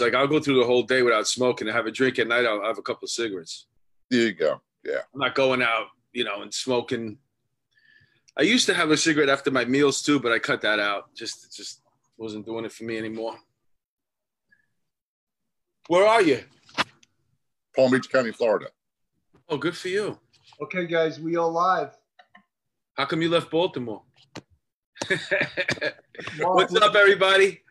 Like I'll go through the whole day without smoking. I have a drink at night. I'll have a couple of cigarettes. There you go. Yeah. I'm not going out, you know, and smoking. I used to have a cigarette after my meals too, but I cut that out. Just, just wasn't doing it for me anymore. Where are you? Palm Beach County, Florida. Oh, good for you. Okay, guys, we are live. How come you left Baltimore? What's up, everybody?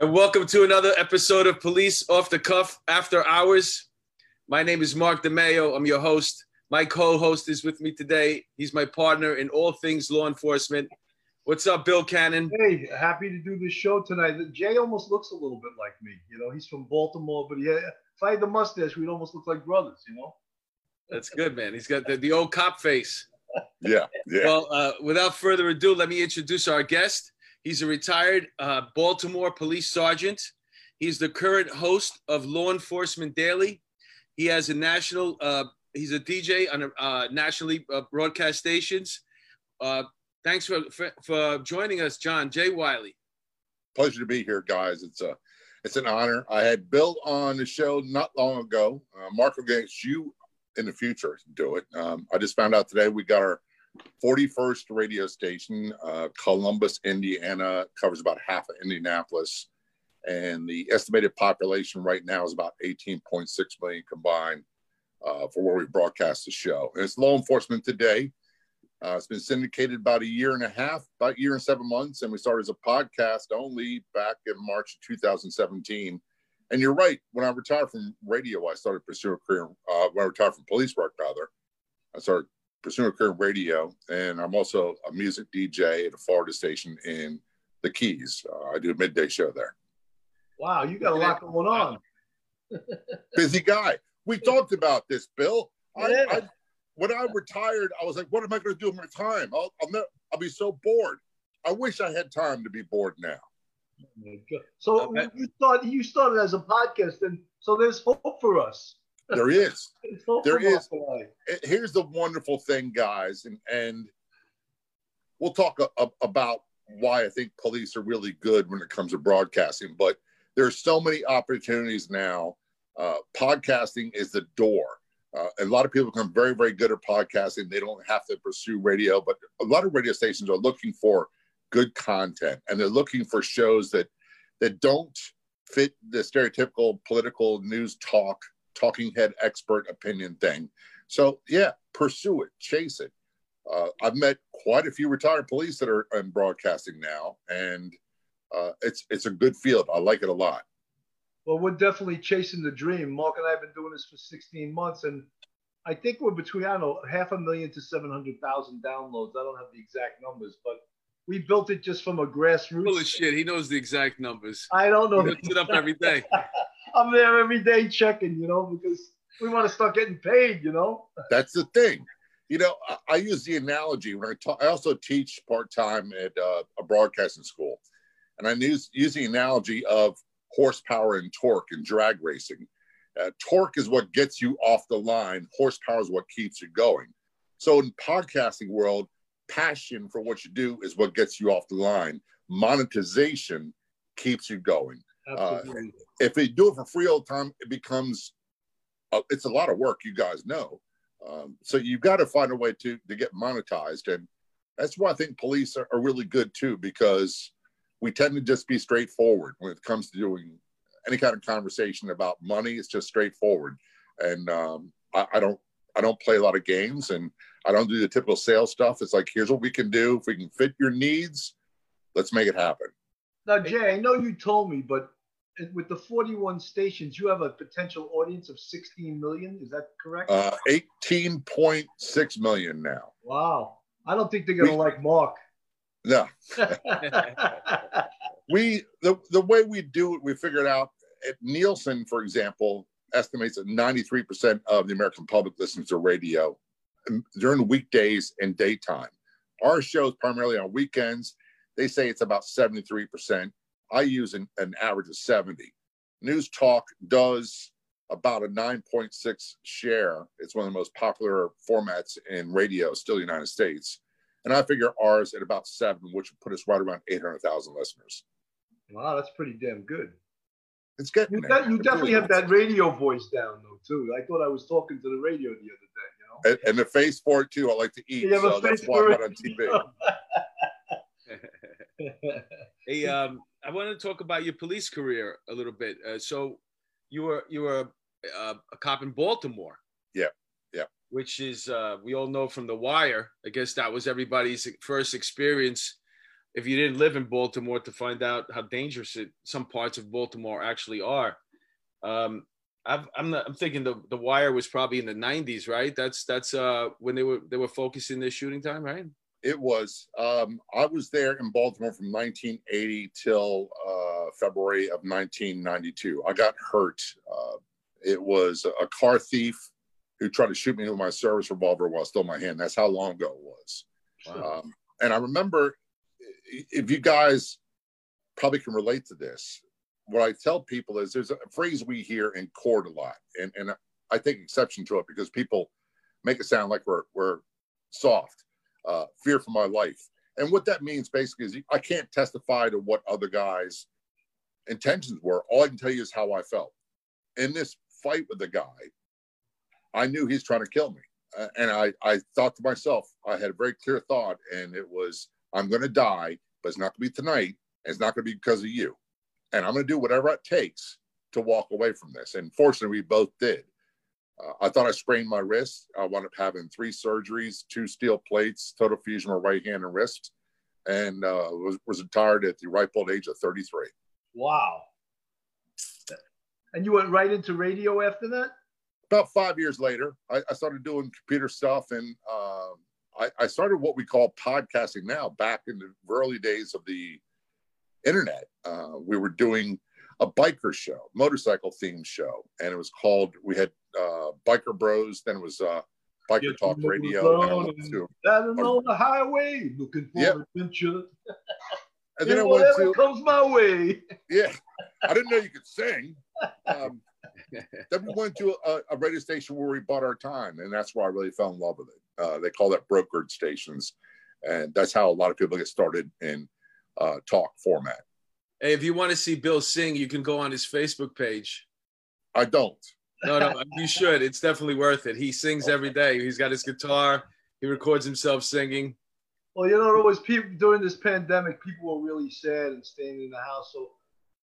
And welcome to another episode of Police Off the Cuff After Hours. My name is Mark DeMeo. I'm your host. My co host is with me today. He's my partner in all things law enforcement. What's up, Bill Cannon? Hey, happy to do this show tonight. Jay almost looks a little bit like me. You know, he's from Baltimore, but yeah, if I had the mustache, we'd almost look like brothers, you know? That's good, man. He's got the, the old cop face. Yeah, yeah. Well, uh, without further ado, let me introduce our guest. He's a retired uh, Baltimore police sergeant. He's the current host of Law Enforcement Daily. He has a national, uh, he's a DJ on a, uh, nationally uh, broadcast stations. Uh, thanks for, for, for joining us, John J. Wiley. Pleasure to be here, guys. It's a it's an honor. I had Bill on the show not long ago. Uh, Mark against you in the future do it. Um, I just found out today we got our 41st radio station, uh, Columbus, Indiana, covers about half of Indianapolis. And the estimated population right now is about 18.6 million combined uh, for where we broadcast the show. And it's law enforcement today. Uh, it's been syndicated about a year and a half, about a year and seven months. And we started as a podcast only back in March of 2017 and you're right. When I retired from radio, I started pursuing a career. Uh, when I retired from police work, rather, I started pursuing a career in radio. And I'm also a music DJ at a Florida station in the Keys. Uh, I do a midday show there. Wow, you got a lot going on. Busy guy. We talked about this, Bill. I, yeah. I, when I retired, I was like, "What am I going to do with my time? I'll, I'll, never, I'll be so bored." I wish I had time to be bored now. So you thought you started as a podcast, and so there's hope for us. There is. there is. Here's the wonderful thing, guys, and and we'll talk a, a, about why I think police are really good when it comes to broadcasting. But there's so many opportunities now. Uh, podcasting is the door. Uh, a lot of people become very, very good at podcasting. They don't have to pursue radio, but a lot of radio stations are looking for good content and they're looking for shows that that don't fit the stereotypical political news talk talking head expert opinion thing so yeah pursue it chase it uh, i've met quite a few retired police that are in broadcasting now and uh, it's it's a good field i like it a lot well we're definitely chasing the dream mark and i have been doing this for 16 months and i think we're between i don't know half a million to 700000 downloads i don't have the exact numbers but we built it just from a grassroots. Full of shit. He knows the exact numbers. I don't know. He looks it up every day. I'm there every day checking, you know, because we want to start getting paid, you know. That's the thing. You know, I, I use the analogy when I talk. I also teach part time at uh, a broadcasting school, and I use use the analogy of horsepower and torque in drag racing. Uh, torque is what gets you off the line. Horsepower is what keeps you going. So in podcasting world, passion for what you do is what gets you off the line. Monetization keeps you going. Uh, if you do it for free all the time, it becomes uh, it's a lot of work. You guys know, um, so you've got to find a way to to get monetized, and that's why I think police are, are really good too because we tend to just be straightforward when it comes to doing any kind of conversation about money. It's just straightforward, and um, I, I don't I don't play a lot of games, and I don't do the typical sales stuff. It's like, here's what we can do. If we can fit your needs, let's make it happen. Now, Jay, I know you told me, but with the 41 stations, you have a potential audience of 16 million. Is that correct? Uh, 18.6 million now. Wow. I don't think they're going to like Mark. No. we the the way we do it, we figured out at Nielsen, for example, estimates that 93% of the American public listens to radio during weekdays and daytime. Our show is primarily on weekends. They say it's about 73%. I use an, an average of 70. News Talk does about a 9.6 share. It's one of the most popular formats in radio, still the United States. And I figure ours at about seven, which would put us right around 800,000 listeners. Wow, that's pretty damn good. It's getting You, there. de- you It definitely really have that radio voice down though too. I thought I was talking to the radio the other day. You know. And, and the face for it too. I like to eat, You have a so that's face why for I'm not on TV. Hey, um, I want to talk about your police career a little bit. Uh, so, you were you were uh, a cop in Baltimore. Yeah, yeah. Which is uh, we all know from The Wire. I guess that was everybody's first experience. If you didn't live in Baltimore, to find out how dangerous it, some parts of Baltimore actually are. Um, I've, I'm not, I'm thinking the The Wire was probably in the '90s, right? That's that's uh, when they were they were focusing their shooting time, right? It was. Um, I was there in Baltimore from 1980 till uh, February of 1992. I got hurt. Uh, it was a car thief who tried to shoot me with my service revolver while still in my hand. That's how long ago it was. Wow. Um, and I remember, if you guys probably can relate to this, what I tell people is there's a phrase we hear in court a lot, and, and I take exception to it because people make it sound like we're, we're soft, uh, fear for my life. And what that means basically is I can't testify to what other guys' intentions were. All I can tell you is how I felt. In this fight with the guy, I knew he's trying to kill me. Uh, and I, I thought to myself, I had a very clear thought, and it was, I'm going to die, but it's not going to be tonight. And it's not going to be because of you. And I'm going to do whatever it takes to walk away from this. And fortunately, we both did. Uh, I thought I sprained my wrist. I wound up having three surgeries, two steel plates, total fusion of my right hand and wrist, and uh, was, was retired at the ripe old age of 33. Wow. And you went right into radio after that? about five years later, I, I started doing computer stuff, and um, I, I started what we call podcasting now. Back in the early days of the internet, uh, we were doing a biker show, motorcycle themed show, and it was called. We had uh, Biker Bros, then it was uh, Biker Get Talk Radio, and, I went to, Driving on the highway, looking for Yep. adventure. and then I And went whatever to comes my way. yeah. I didn't know you could sing. Um, then we went to a, a radio station where we bought our time, and that's where I really fell in love with it. Uh, they call that brokered stations, and that's how a lot of people get started in uh, talk format. Hey, if you want to see Bill sing, you can go on his Facebook page. I don't. No, no, you should. It's definitely worth it. He sings every day. He's got his guitar. He records himself singing. Well, you know, there was people during this pandemic, people were really sad and staying in the house. So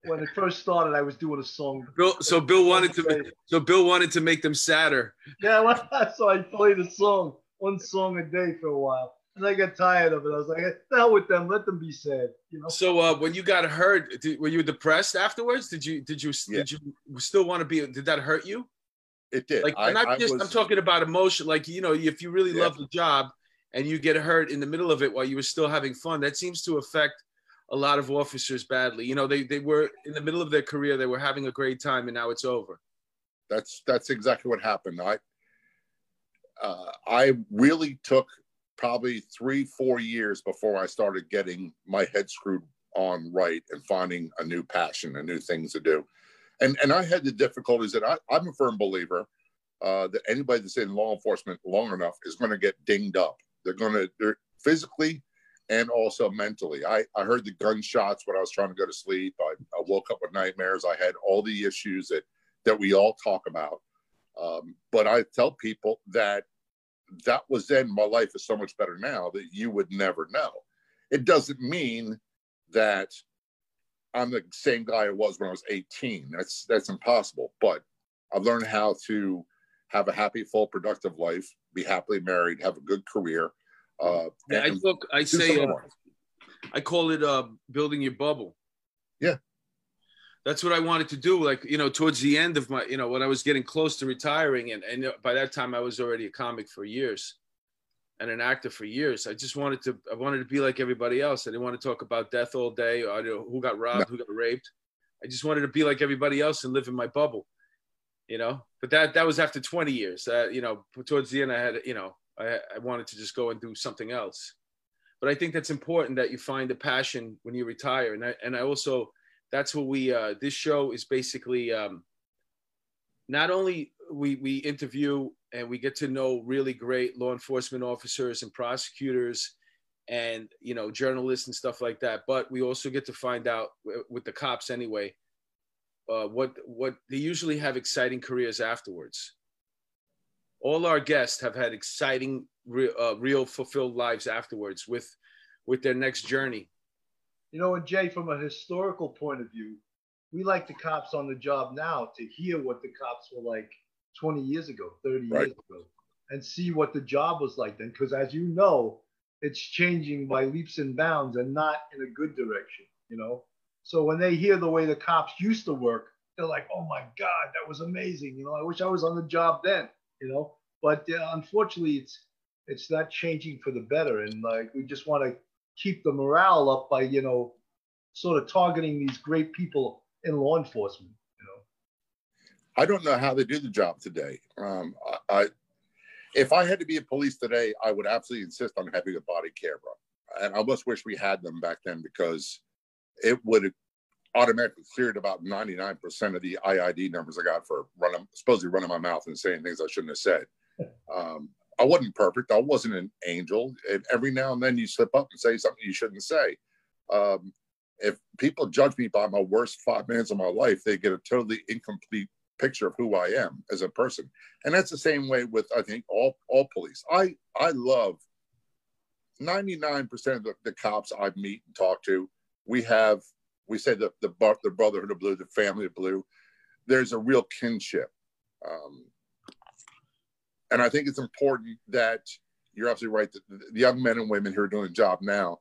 when it first started, I was doing a song. Bill, so Bill wanted to. So Bill wanted to make them sadder. Yeah, well, so I played a song, one song a day for a while. And I got tired of it. I was like, the hell with them, let them be sad. You know? So uh, when you got hurt, did, were you depressed afterwards? Did you did you Yeah. did you still want to be? Did that hurt you? It did. Like I, not I just. was, I'm talking about emotion. Like you know, if you really Yeah. love the job and you get hurt in the middle of it while you were still having fun, that seems to affect a lot of officers badly. You know, they they were in the middle of their career, they were having a great time, and now it's over. That's that's exactly what happened. I uh, I really took probably three four years before I started getting my head screwed on right and finding a new passion and new things to do. And and I had the difficulties that I, I'm a firm believer uh, that anybody that's in law enforcement long enough is going to get dinged up. They're going to they're physically and also mentally. I, I heard the gunshots when I was trying to go to sleep. I, I woke up with nightmares. I had all the issues that that we all talk about. Um, but I tell people that that was then. My life is so much better now that you would never know. It doesn't mean that I'm the same guy I was when I was 18. That's that's impossible. But I've learned how to have a happy, full, productive life, be happily married, have a good career. Uh, Yeah, I look. I say. Uh. I call it uh, building your bubble. Yeah. That's what I wanted to do. Like, you know, towards the end of my, you know, when I was getting close to retiring, and, and by that time I was already a comic for years and an actor for years. I just wanted to, I wanted to be like everybody else. I didn't want to talk about death all day or you know, who got robbed, who got raped. I just wanted to be like everybody else and live in my bubble, you know. But that that was after 20 years. Uh, you know, towards the end, I had, you know, I, I wanted to just go and do something else but I think that's important that you find a passion when you retire. And I, and I also, that's what we, uh, this show is basically, um, not only we, we interview and we get to know really great law enforcement officers and prosecutors and, you know, journalists and stuff like that, but we also get to find out with the cops anyway, uh, what what they usually have exciting careers afterwards. All our guests have had exciting, real, uh, real fulfilled lives afterwards with with their next journey. You know, and Jay, from a historical point of view, we like the cops on the job now to hear what the cops were like 20 years ago, 30 right. years ago, and see what the job was like then. Because as you know, it's changing by leaps and bounds and not in a good direction, you know. So when they hear the way the cops used to work, they're like, "Oh my God, that was amazing!" You know, I wish I was on the job then, you know. But uh, unfortunately, it's it's not changing for the better, and like we just want to keep the morale up by you know sort of targeting these great people in law enforcement. You know, I don't know how they do the job today. Um, I, I if I had to be a police today, I would absolutely insist on having a body camera. And I almost wish we had them back then because it would have automatically cleared about 99% of the IID numbers I got for running, supposedly running my mouth and saying things I shouldn't have said. Um, I wasn't perfect. I wasn't an angel. And every now and then you slip up and say something you shouldn't say. Um, if people judge me by my worst five minutes of my life, they get a totally incomplete picture of who I am as a person. And that's the same way with I think all all police. I I love 99% of the, the cops I meet and talk to. We have we say the the, the brotherhood of blue, the family of blue. There's a real kinship. Um, and I think it's important that you're absolutely right. That the young men and women who are doing the job now,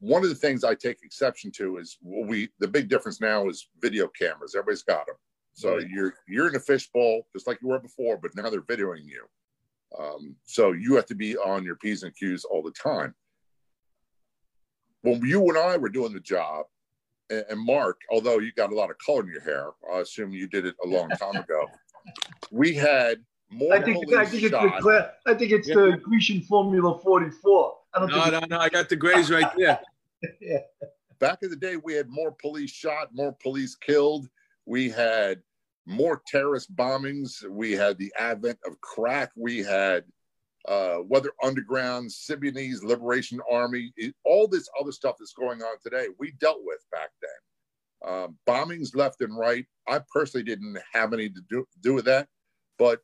one of the things I take exception to is we the big difference now is video cameras. Everybody's got them. So right. you're you're in a fishbowl just like you were before, but now they're videoing you. Um, so you have to be on your p's and q's all the time. When you and I were doing the job, and, and Mark, although you got a lot of color in your hair, I assume you did it a long time ago. we had more. I think, I think it's the I think it's yeah. the Grecian Formula 44. I don't no, no, no. I got the grays right there. yeah. Back in the day, we had more police shot, more police killed. We had more terrorist bombings. We had the advent of crack. We had uh, Weather Underground, Symbionese Liberation Army, all this other stuff that's going on today, we dealt with back then. Um, bombings left and right. I personally didn't have any to do, do with that, but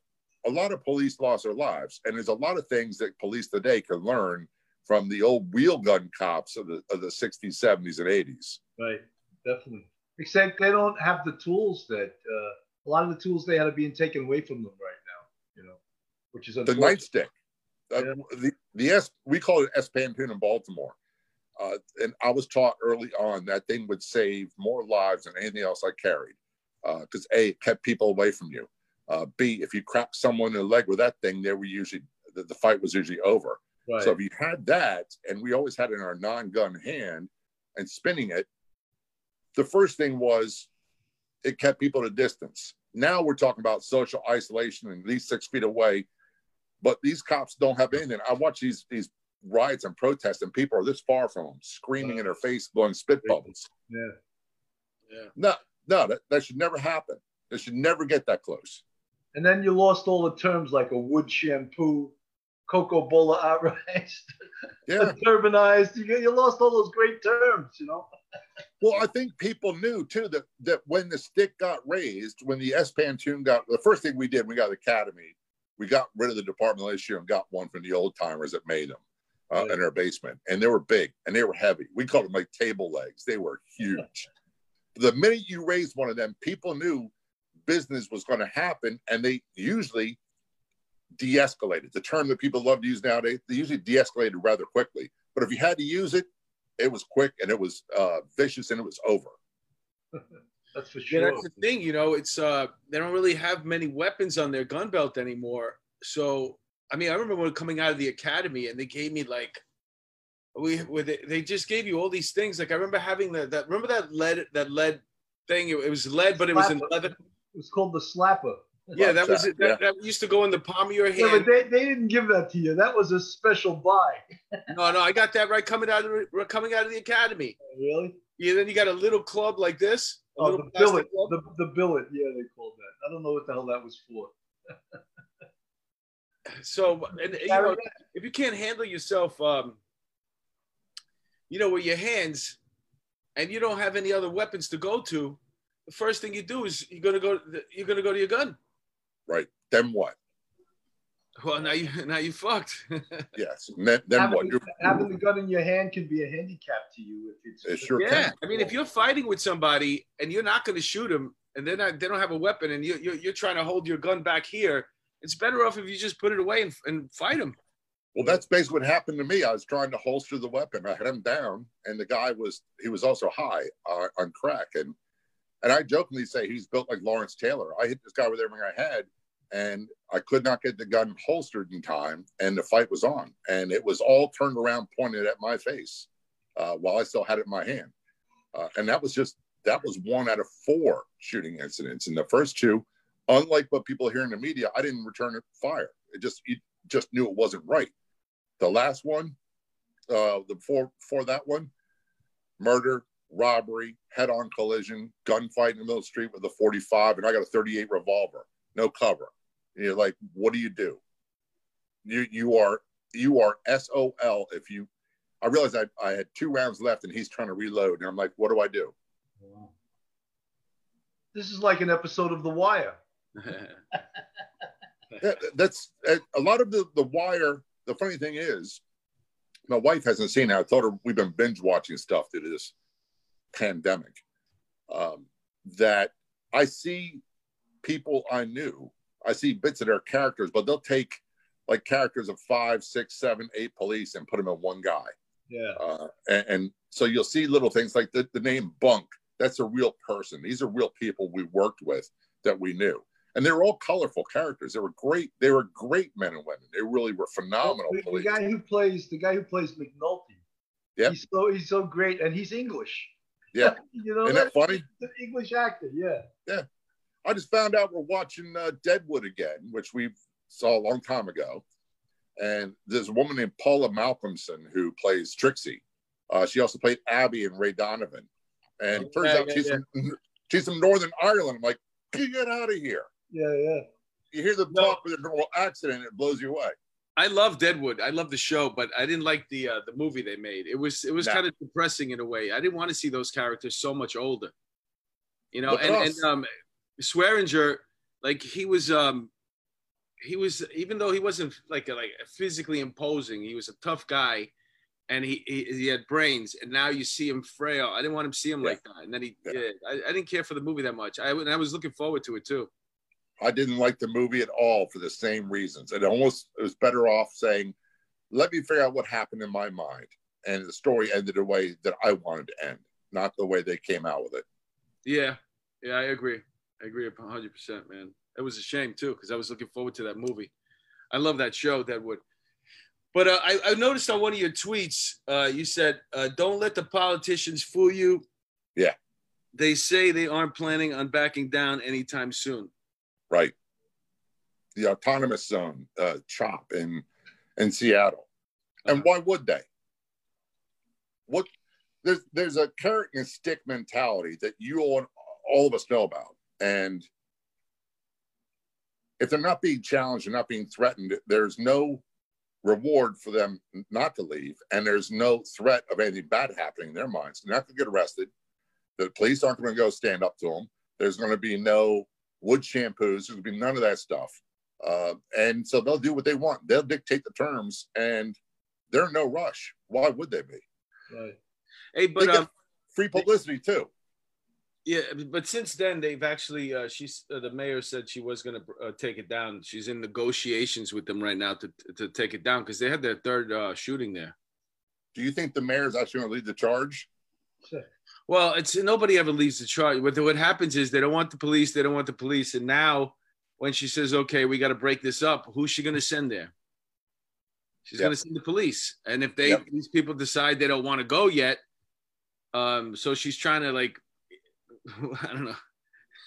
a lot of police lost their lives. And there's a lot of things that police today can learn from the old wheel gun cops of the, of the 60s, 70s, and 80s. Right, definitely. Except they don't have the tools that uh, a lot of the tools they had are being taken away from them right now, you know, which is the nightstick. Uh, yeah. the, the S, we call it espantoon in Baltimore. Uh, and I was taught early on that thing would save more lives than anything else I carried. Because uh, A, it kept people away from you. Uh, B, if you cracked someone in the leg with that thing, they were usually, the, the fight was usually over. Right. So if you had that, and we always had it in our non gun hand and spinning it, the first thing was it kept people at a distance. Now we're talking about social isolation and at least six feet away. But these cops don't have anything. I watch these these riots and protests, and people are this far from them, screaming in their face, blowing spit bubbles. Yeah. Yeah. No, no, that, that should never happen. They should never get that close. And then you lost all the terms like a wood shampoo, cocobolo outright, yeah. turbanized. You, you lost all those great terms, you know. well, I think people knew too that that when the stick got raised, when the espantoon got the first thing we did, we got Academy. We got rid of the department departmental issue and got one from the old timers that made them uh, in our basement, and they were big and they were heavy. We called them like table legs. They were huge. the minute you raised one of them, people knew business was going to happen, and they usually de-escalated. The term that people love to use nowadays, they usually de-escalated rather quickly. But if you had to use it, it was quick and it was uh, vicious and it was over. that's for sure. Yeah, that's the thing. You know, it's uh, they don't really have many weapons on their gun belt anymore. So, I mean, I remember when coming out of the academy and they gave me like, we with it, they just gave you all these things. Like I remember having that. That remember that lead that lead thing. It, it was lead, but it was in leather. It was called the slapper. Yeah, that was it. That, yeah. that, used to go in the palm of your hand. Yeah, but they, they didn't give that to you. That was a special buy. no, no, I got that right coming out of the, coming out of the academy. Really? Yeah. Then you got a little club like this. Oh, the billet. The, the billet. Yeah, they called that. I don't know what the hell that was for. so, and, you know, if you can't handle yourself, um, you know, with your hands, and you don't have any other weapons to go to, the first thing you do is you're gonna go. You're gonna go to your gun. Right. Then what? Well, now you now you fucked. yes. Then, then having, what? You're, having the gun in your hand can be a handicap to you if it's. It sure yeah, can. I mean, if you're fighting with somebody and you're not going to shoot them, and they're not, they don't have a weapon, and you, you're you're trying to hold your gun back here, it's better off if you just put it away and, and fight them. Well, that's basically what happened to me. I was trying to holster the weapon. I had him down, and the guy was he was also high uh, on crack, and and I jokingly say he's built like Lawrence Taylor. I hit this guy with everything I had, and I could not get the gun holstered in time, and the fight was on, and it was all turned around, pointed at my face, uh, while I still had it in my hand, uh, and that was just that was one out of four shooting incidents. And the first two, unlike what people hear in the media, I didn't return fire. It just you just knew it wasn't right. The last one, uh, the before before that one, murder, robbery, head-on collision, gunfight in the middle of the street with a 45, and I got a 38 revolver, no cover. And you're like, what do you do? You you are you are SOL if you. I realized I, I had two rounds left and he's trying to reload, and I'm like, what do I do? This is like an episode of The Wire. Yeah, that's eh, a lot of the the wire. The funny thing is, my wife hasn't seen it. I told her we've been binge watching stuff through this pandemic. Um, that I see people I knew. I see bits of their characters, but they'll take like characters of five, six, seven, eight police and put them in one guy. Yeah. Uh, and, and so you'll see little things like the, the name Bunk. That's a real person. These are real people we worked with that we knew and they were all colorful characters. They were great. They were great men and women. They really were phenomenal. The, the guy who plays the guy who plays McNulty. Yeah, he's so he's so great, and he's English. Yeah, you know, isn't that funny? An English actor. Yeah. Yeah, I just found out we're watching uh, Deadwood again, which we saw a long time ago. And there's a woman named Paula Malcomson who plays Trixie. Uh, she also played Abby and Ray Donovan. And Yeah, turns out yeah, she's yeah. from she's from Northern Ireland. I'm like, get out of here. Yeah, yeah. You hear the No. talk with a normal accent, it blows you away. I love Deadwood. I love the show, but I didn't like the uh, the movie they made. It was it was No. kind of depressing in a way. I didn't want to see those characters so much older. You know, and, and um Swearengen, like he was um he was even though he wasn't like like physically imposing, he was a tough guy and he, he he had brains and now you see him frail. I didn't want him to see him Yeah. like that. And then he Yeah. yeah, I, I didn't care for the movie that much. I and I was looking forward to it too. I didn't like the movie at all for the same reasons. It almost it was better off saying, "Let me figure out what happened in my mind," and the story ended the way that I wanted to end, not the way they came out with it. Yeah, yeah, I agree. I agree a hundred percent, man. It was a shame too because I was looking forward to that movie. I love that show, Deadwood. But uh, I, I noticed on one of your tweets, uh, you said, uh, "Don't let the politicians fool you." Yeah. They say they aren't planning on backing down anytime soon. Right? The autonomous zone, uh, CHOP in in Seattle, and why would they? What there's there's a carrot and stick mentality that you all all of us know about, and if they're not being challenged and not being threatened, there's no reward for them not to leave, and there's no threat of anything bad happening in their minds. They're not going to get arrested. The police aren't going to go stand up to them. There's going to be no wood shampoos. There's to be none of that stuff. Uh, and so they'll do what they want. They'll dictate the terms, and they're in no rush. Why would they be? Right. Hey, but um, free publicity too. yeah, but since then they've actually uh, she's uh, the mayor said she was going to uh, take it down. She's in negotiations with them right now to to take it down because they had their third uh, shooting there. Do you think the mayor is actually going to lead the charge? Sure. Well, it's nobody ever leaves the charge. What what happens is they don't want the police. They don't want the police. And now, when she says, "Okay, we got to break this up," who's she going to send there? She's Yep. going to send the police. And if they Yep. these people decide they don't want to go yet, um, so she's trying to like, I don't know,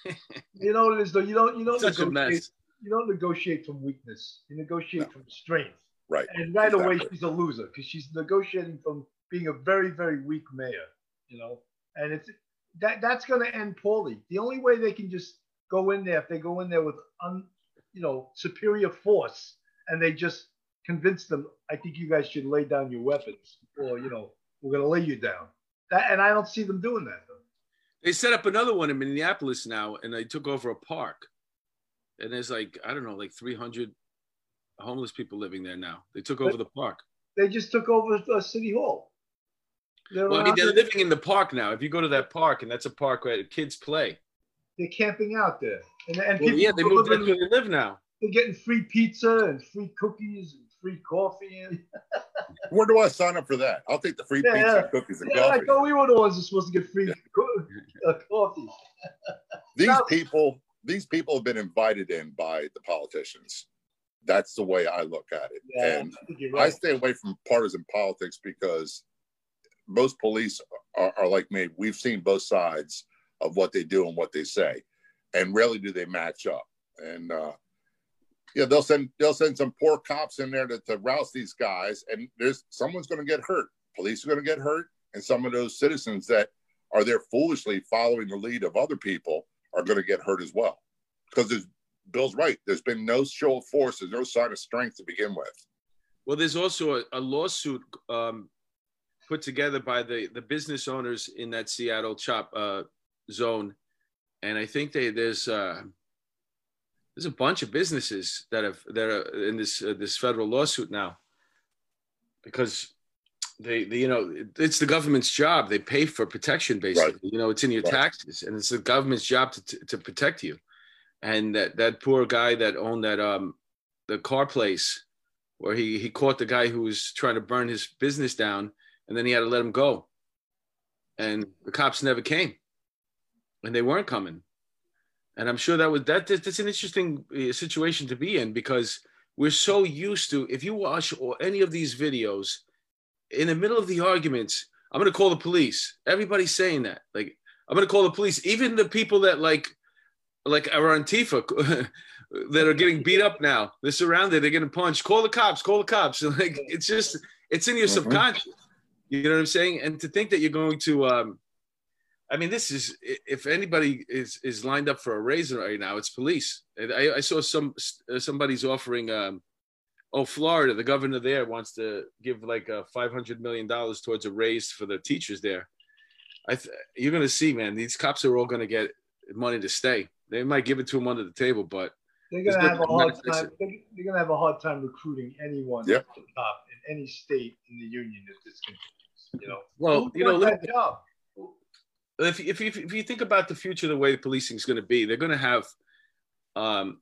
You know what it is though. You don't. You don't such a negotiate. mess. You don't negotiate from weakness. You negotiate No. from strength. Right. And right away, she's a loser because she's negotiating from being a very, very weak mayor. You know, and it's that that's going to end poorly. The only way they can just go in there if they go in there with un, you know, superior force, and they just convince them. I think you guys should lay down your weapons, or you know, we're going to lay you down. That, and I don't see them doing that. Though. They set up another one in Minneapolis now, and they took over a park. And there's like I don't know, like 300 homeless people living there now. They took over the park. They just took over uh, City Hall. They're, well, I mean, they're living in the park now. If you go to that park, and that's a park where kids play. They're camping out there, and, and well, yeah, they moved. That's where they live now. They're getting free pizza and free cookies and free coffee. And Where do I sign up for that? I'll take the free yeah, pizza, yeah. and cookies, and yeah, coffee. I thought we were the ones that supposed to get free uh, coffee. these now, people, these people have been invited in by the politicians. That's the way I look at it, yeah, and I, right. I stay away from partisan politics because most police are, are like me. We've seen both sides of what they do and what they say, and rarely do they match up. And uh, yeah, they'll send they'll send some poor cops in there to, to rouse these guys, and there's someone's going to get hurt. Police are going to get hurt, and some of those citizens that are there foolishly following the lead of other people are going to get hurt as well. Because Bill's right. There's been no show of force. There's no sign of strength to begin with. Well, there's also a, a lawsuit um, put together by the the business owners in that Seattle chop uh, zone, and I think they there's. Uh, there's a bunch of businesses that have that are in this uh, this federal lawsuit now because they, they, you know it's the government's job they pay for protection basically right. you know it's in your right. taxes and it's the government's job to, to, to protect you and that that poor guy that owned that um the car place where he he caught the guy who was trying to burn his business down and then he had to let him go and the cops never came and they weren't coming and I'm sure that was that. That's an interesting uh, situation to be in because we're so used to. If you watch or any of these videos, in the middle of the arguments, I'm gonna call the police. Everybody's saying that. Like I'm gonna call the police. Even the people that like, like are Antifa, that are getting beat up now. They're surrounded. They're getting punched. Call the cops. Call the cops. Like it's just it's in your mm-hmm. subconscious. You know what I'm saying? And to think that you're going to um, I mean, this is if anybody is is lined up for a raise right now, it's police. I, I saw some uh, somebody's offering. Um, oh, Florida, the governor there wants to give like a five hundred million dollars towards a raise for the teachers there. I th- you're gonna see, man. These cops are all gonna get money to stay. They might give it to them under the table, but they're gonna have a hard time. They're gonna have a hard time recruiting anyone yep. cop in any state in the union if this continues. You know, well, you know, look, job if, if, if, if you think about the future, the way the policing is going to be, they're going to have, um,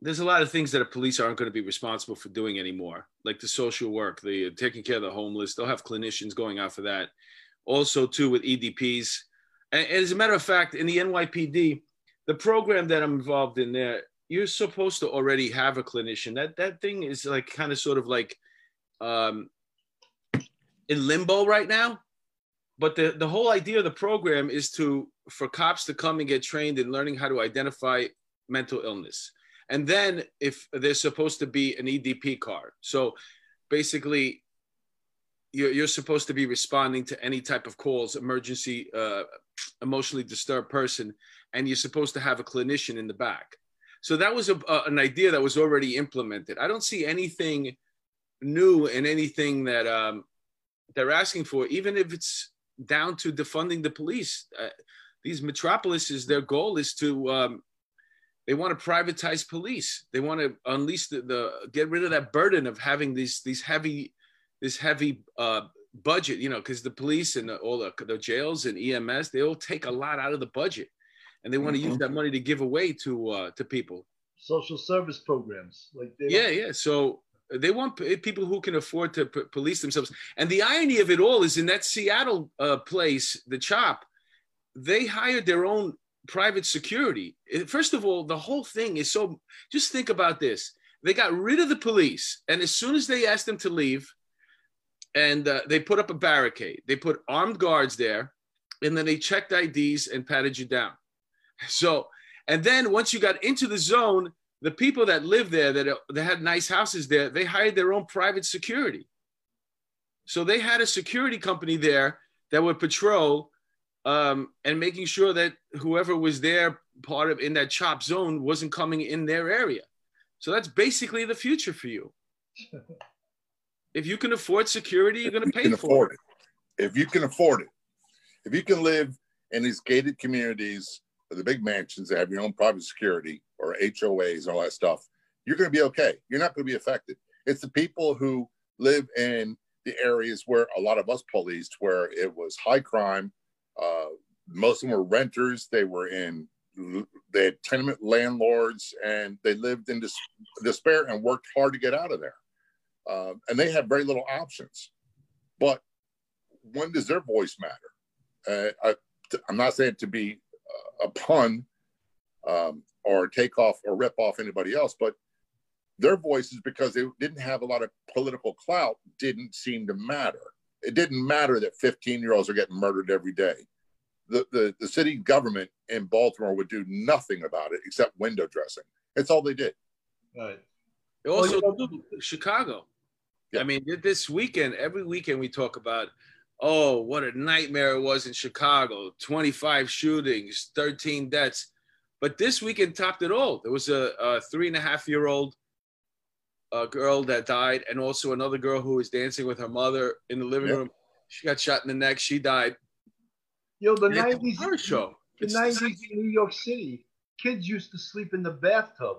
there's a lot of things that the police aren't going to be responsible for doing anymore, like the social work, the taking care of the homeless. They'll have clinicians going out for that. Also, too, with EDPs. And, and as a matter of fact, in the NYPD, the program that I'm involved in there, you're supposed to already have a clinician. That that thing is like kind of sort of like um, in limbo right now. But the, the whole idea of the program is to for cops to come and get trained in learning how to identify mental illness. And then if there's supposed to be an edp card. So basically you're, you're supposed to be responding to any type of calls emergency uh, emotionally disturbed person and you're supposed to have a clinician in the back. So that was a, a, an idea that was already implemented. I don't see anything new in anything that um, they're asking for even if it's down to defunding the police. Uh, these metropolises, their goal is to um, they want to privatize police. They want to unleash the, the get rid of that burden of having these these heavy this heavy uh, budget. You know, because the police and the, all the, the jails and EMS they all take a lot out of the budget, and they want to mm-hmm. use that money to give away to uh, to people. Social service programs, like yeah, yeah. So they want people who can afford to p- police themselves. And the irony of it all is in that Seattle uh, place, the CHOP, they hired their own private security. First of all, the whole thing is so. Just think about this. They got rid of the police, and as soon as they asked them to leave, and uh, they put up a barricade, they put armed guards there, and then they checked IDs and patted you down. So, and then once you got into the zone, the people that lived there that, that had nice houses there, they hired their own private security. So they had a security company there that would patrol um, and making sure that whoever was there part of in that chop zone wasn't coming in their area. So that's basically the future for you. if you can afford security, you're going to pay for it. it. If you can afford it, if you can live in these gated communities, the big mansions that have your own private security or HOAs and all that stuff, you're going to be okay. You're not going to be affected. It's the people who live in the areas where a lot of us policed, where it was high crime. Uh, most of them were renters. They were in, they had tenement landlords, and they lived in dis- despair and worked hard to get out of there. Uh, and they had very little options. But when does their voice matter? Uh, I, I'm not saying to be a pun um, or take off or rip off anybody else, but their voices, because they didn't have a lot of political clout, didn't seem to matter. It didn't matter that 15 year olds are getting murdered every day. The, the, the city government in Baltimore would do nothing about it except window dressing. That's all they did. Right. Also, well, Chicago. Yeah. I mean, this weekend, every weekend we talk about, oh, what a nightmare it was in Chicago 25 shootings, 13 deaths. But this weekend topped it all. There was a, a three and a half year old a girl that died, and also another girl who was dancing with her mother in the living room. She got shot in the neck. She died. Yo, the nineties show. The nineties in New York City, kids used to sleep in the bathtub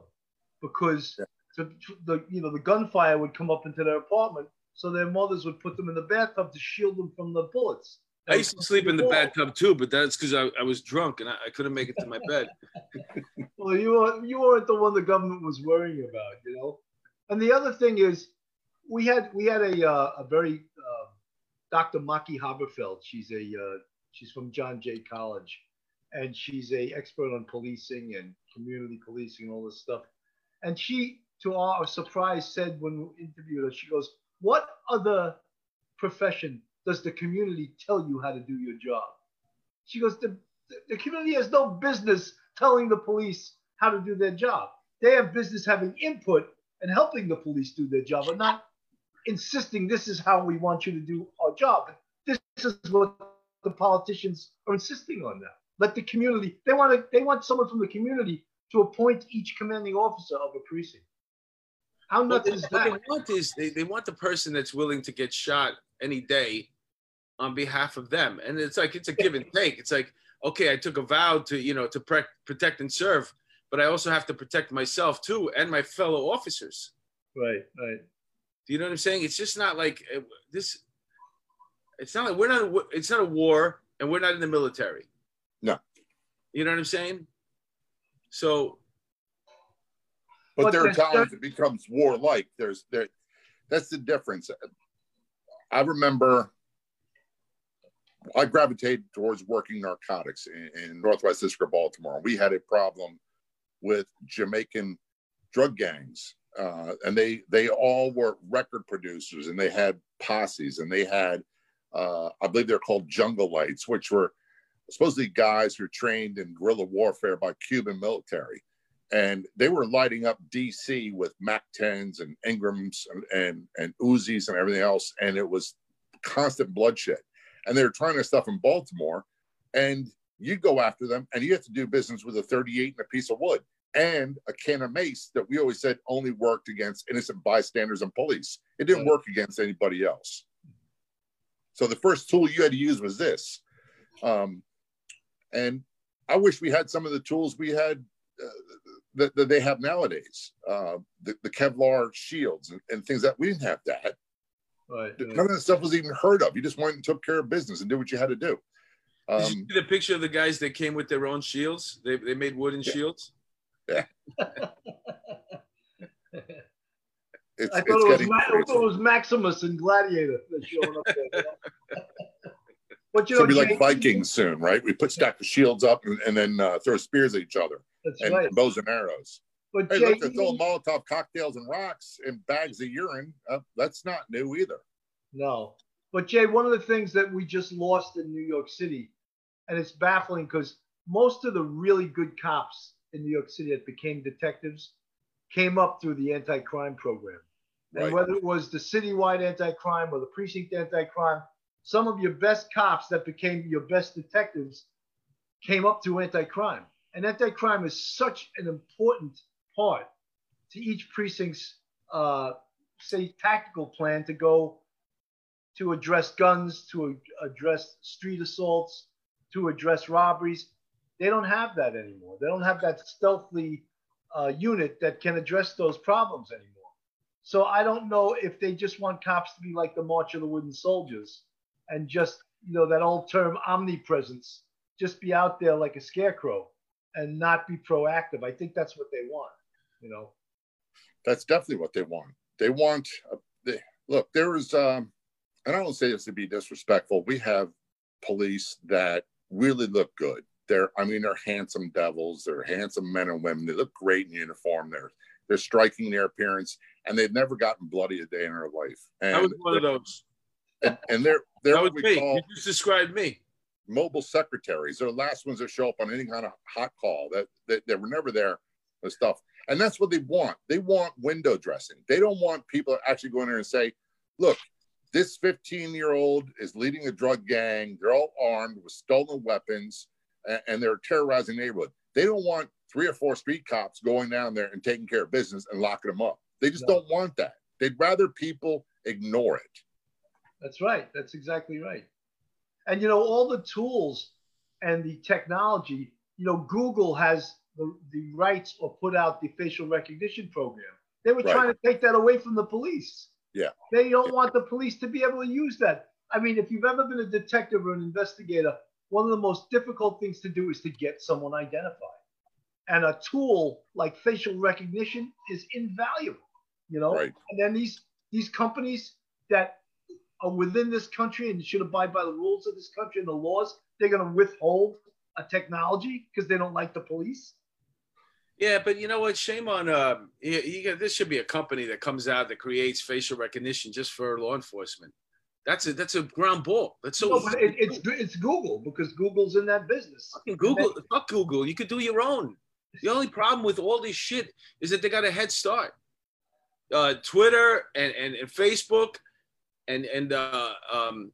because the, the you know the gunfire would come up into their apartment, so their mothers would put them in the bathtub to shield them from the bullets. I used to sleep in the bathtub too, but that's because I, I, was drunk and I, I, couldn't make it to my bed. well, you were, you weren't the one the government was worrying about, you know. And the other thing is, we had we had a uh, a very uh, Dr. Maki Haberfeld. She's a uh, she's from John Jay College, and she's a expert on policing and community policing and all this stuff. And she, to our surprise, said when we interviewed her, she goes, "What other profession does the community tell you how to do your job?" She goes, "The the community has no business telling the police how to do their job. They have business having input and helping the police do their job, and not insisting this is how we want you to do our job. This is what the politicians are insisting on now. Let the community. They want to. They want someone from the community to appoint each commanding officer of a precinct. How nuts is that? What they want is they, they want the person that's willing to get shot any day on behalf of them, and it's like it's a give and take. It's like okay, I took a vow to you know to pre- protect and serve but I also have to protect myself too and my fellow officers. Right, right. Do you know what I'm saying? It's just not like uh, this. It's not like we're not. It's not a war, and we're not in the military. No. You know what I'm saying? So. But, but there are times it becomes warlike. There's there. That's the difference. I remember. I gravitated towards working narcotics in, in Northwest District of Baltimore. We had a problem with Jamaican drug gangs. Uh, and they they all were record producers and they had posses and they had uh, I believe they're called jungle lights, which were supposedly guys who were trained in guerrilla warfare by Cuban military. And they were lighting up DC with MAC 10s and Ingrams and, and, and Uzis and everything else. And it was constant bloodshed. And they were trying to stuff in Baltimore. And you'd go after them and you have to do business with a 38 and a piece of wood and a can of mace that we always said only worked against innocent bystanders and police. It didn't work against anybody else. So the first tool you had to use was this. Um, and I wish we had some of the tools we had uh, that, that, they have nowadays. Uh, the, the, Kevlar shields and, and, things that we didn't have that. Right. None of that stuff was even heard of. You just went and took care of business and did what you had to do. Um, Did you um, see the picture of the guys that came with their own shields? They, they made wooden yeah. shields. Yeah. It's, I, thought it was Ma- I thought it was Maximus and Gladiator showing up there. but you know, be like Vikings soon, right? We put stack of shields up and, and then uh, throw spears at each other. That's and right. bows and arrows. But hey, Jay, look, they're throwing Molotov cocktails and rocks and bags of urine. Uh, that's not new either. No, but Jay, one of the things that we just lost in New York City, and it's baffling because most of the really good cops in New York City that became detectives came up through the anti-crime program. And right. whether it was the citywide anti-crime or the precinct anti-crime, some of your best cops that became your best detectives came up through anti-crime. And anti-crime is such an important part to each precinct's, uh, say, tactical plan to go to address guns, to address street assaults, to address robberies. They don't have that anymore. They don't have that stealthy uh, unit that can address those problems anymore. So I don't know if they just want cops to be like the March of the Wooden Soldiers and just, you know, that old term omnipresence, just be out there like a scarecrow and not be proactive. I think that's what they want, you know. That's definitely what they want. They want, uh, they, look, there is, um, and I don't say this to be disrespectful. We have police that really look good. They're, I mean, they're handsome devils. They're handsome men and women. They look great in uniform. They're, they're striking their appearance, and they've never gotten bloody a day in their life. And I was one of those. And, and they're they're That was we me. call You just described me. Mobile secretaries. They're the last ones that show up on any kind of hot call. That that they were never there with stuff. And that's what they want. They want window dressing. They don't want people actually going there and say, look, this 15 year old is leading a drug gang. They're all armed with stolen weapons and, and they're terrorizing the neighborhood. They don't want three or four street cops going down there and taking care of business and locking them up. They just No. don't want that. They'd rather people ignore it. That's right. That's exactly right. And you know, all the tools and the technology, you know, Google has the, the rights or put out the facial recognition program. They were Right. trying to take that away from the police. Yeah. They don't Yeah. want the police to be able to use that. I mean, if you've ever been a detective or an investigator, one of the most difficult things to do is to get someone identified. And a tool like facial recognition is invaluable, you know? Right. And then these these companies that are within this country and should abide by the rules of this country and the laws, they're going to withhold a technology because they don't like the police. Yeah, but you know what? Shame on uh, you, you got, this should be a company that comes out that creates facial recognition just for law enforcement. That's a that's a ground ball. That's so No, but it, it's it's Google because Google's in that business. Fucking Google. Fuck Google. You could do your own. The only problem with all this shit is that they got a head start. Uh, Twitter and, and, and Facebook and and uh, um,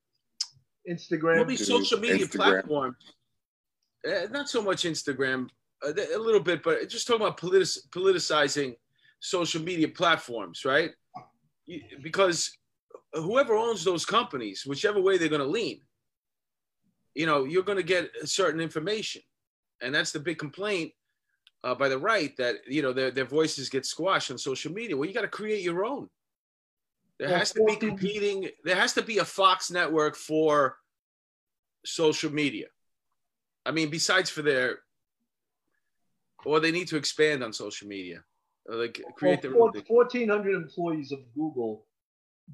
all Instagram. these Dude, social media Instagram. platforms. Uh, not so much Instagram, uh, a little bit, but just talking about politic- politicizing social media platforms, right? You- Because whoever owns those companies, whichever way they're going to lean, you know, you're going to get certain information, and that's the big complaint uh, by the right that you know their their voices get squashed on social media. Well, you got to create your own. There has to be competing. There has to be a Fox network for social media. I mean, besides for their, or they need to expand on social media, like create their Well, 1,400 employees of Google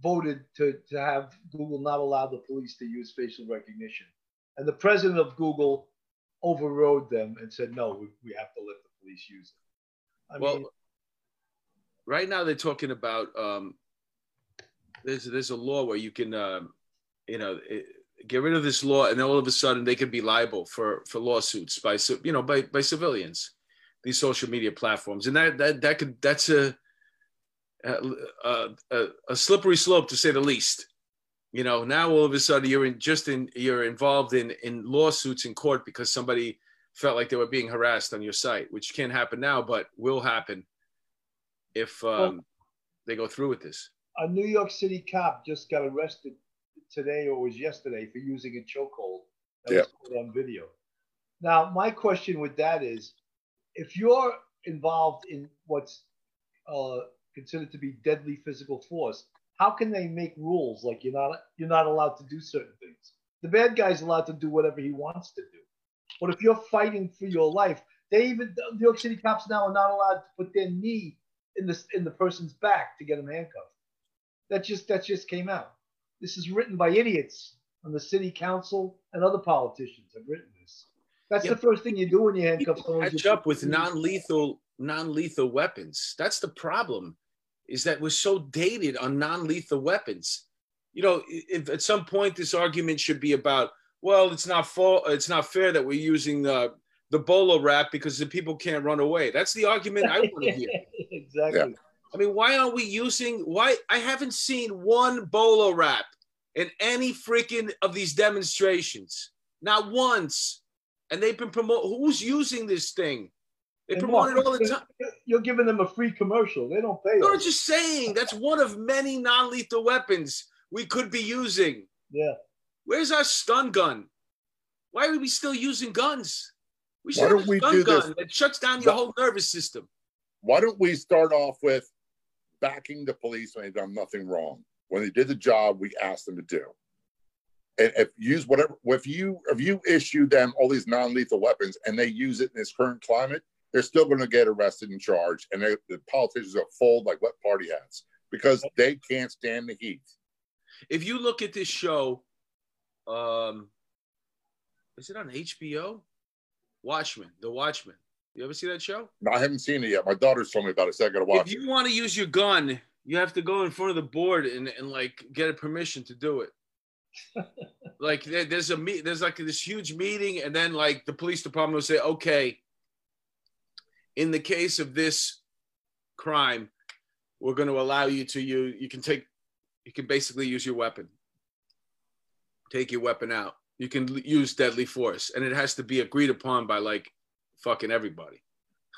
voted to, to have Google not allow the police to use facial recognition. And the president of Google overrode them and said, no, we, we have to let the police use it. I Well, mean, right now they're talking about um, there's there's a law where you can um, you know it, get rid of this law and then all of a sudden they could be liable for for lawsuits by you know by by civilians these social media platforms. And that that that could that's a a, a, a slippery slope to say the least. You know now all of a sudden you're in just in you're involved in in lawsuits in court because somebody felt like they were being harassed on your site which can't happen now but will happen if um, Well- they go through with this a New York City cop just got arrested today or was yesterday for using a chokehold that was on video. Now, my question with that is, if you're involved in what's uh, considered to be deadly physical force, how can they make rules like you're not you're not allowed to do certain things? The bad guy's allowed to do whatever he wants to do. But if you're fighting for your life, they even New York City cops now are not allowed to put their knee in the in the person's back to get him handcuffed. That just that just came out. This is written by idiots on the city council and other politicians have written this. That's Yeah. the first thing you do when you handcuff people someone. catch up with non-lethal non-lethal weapons. That's the problem. Is that we're so dated on non-lethal weapons. You know, if at some point this argument should be about, well, it's not fair. It's not fair that we're using the the bolo wrap because the people can't run away. That's the argument I want to hear. exactly. I mean, why aren't we using? Why I haven't seen one bolo wrap in any freaking of these demonstrations, not once. And they've been promote. Who's using this thing? They And promote it all the time. You're giving them a free commercial. They don't pay. No, I'm just saying that's one of many non-lethal weapons we could be using. Yeah. Where's our stun gun? Why are we still using guns? We Why should don't have a we gun do this- that shuts down your whole nervous system. Why don't we start off with backing the police when they've done nothing wrong? When they did the job we asked them to do. And if you use whatever if you if you issue them all these non-lethal weapons and they use it in this current climate, they're still going to get arrested and charged, and they, the politicians are fold like wet party hats because they can't stand the heat. If you look at this show, um, is it on HBO? Watchmen, The Watchmen. You ever see that show? No, I haven't seen it yet. My daughter's told me about it, so I got to watch if it. you want to use your gun, you have to go in front of the board and, and like get a permission to do it. like there, there's a meet, there's like this huge meeting, and then like the police department will say, okay, in the case of this crime, we're going to allow you to use. You can take, you can basically use your weapon. Take your weapon out. You can use deadly force, and it has to be agreed upon by like fucking everybody.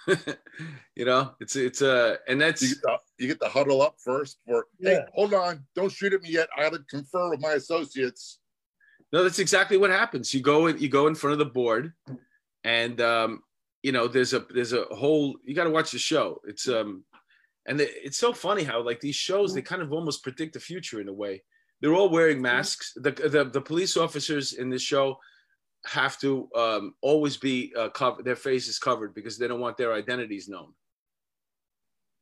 you know, it's it's uh, and that's You get, the, you get the huddle up first for, hey, hold on, don't shoot at me yet. I got to confer with my associates. No, that's exactly what happens. You go in, you go in front of the board, and um, you know there's a there's a whole. You got to watch the show. It's um, and the, it's so funny how like these shows they kind of almost predict the future in a way. They're all wearing masks. The the, the police officers in this show have to um, always be uh, covered. Their faces covered because they don't want their identities known.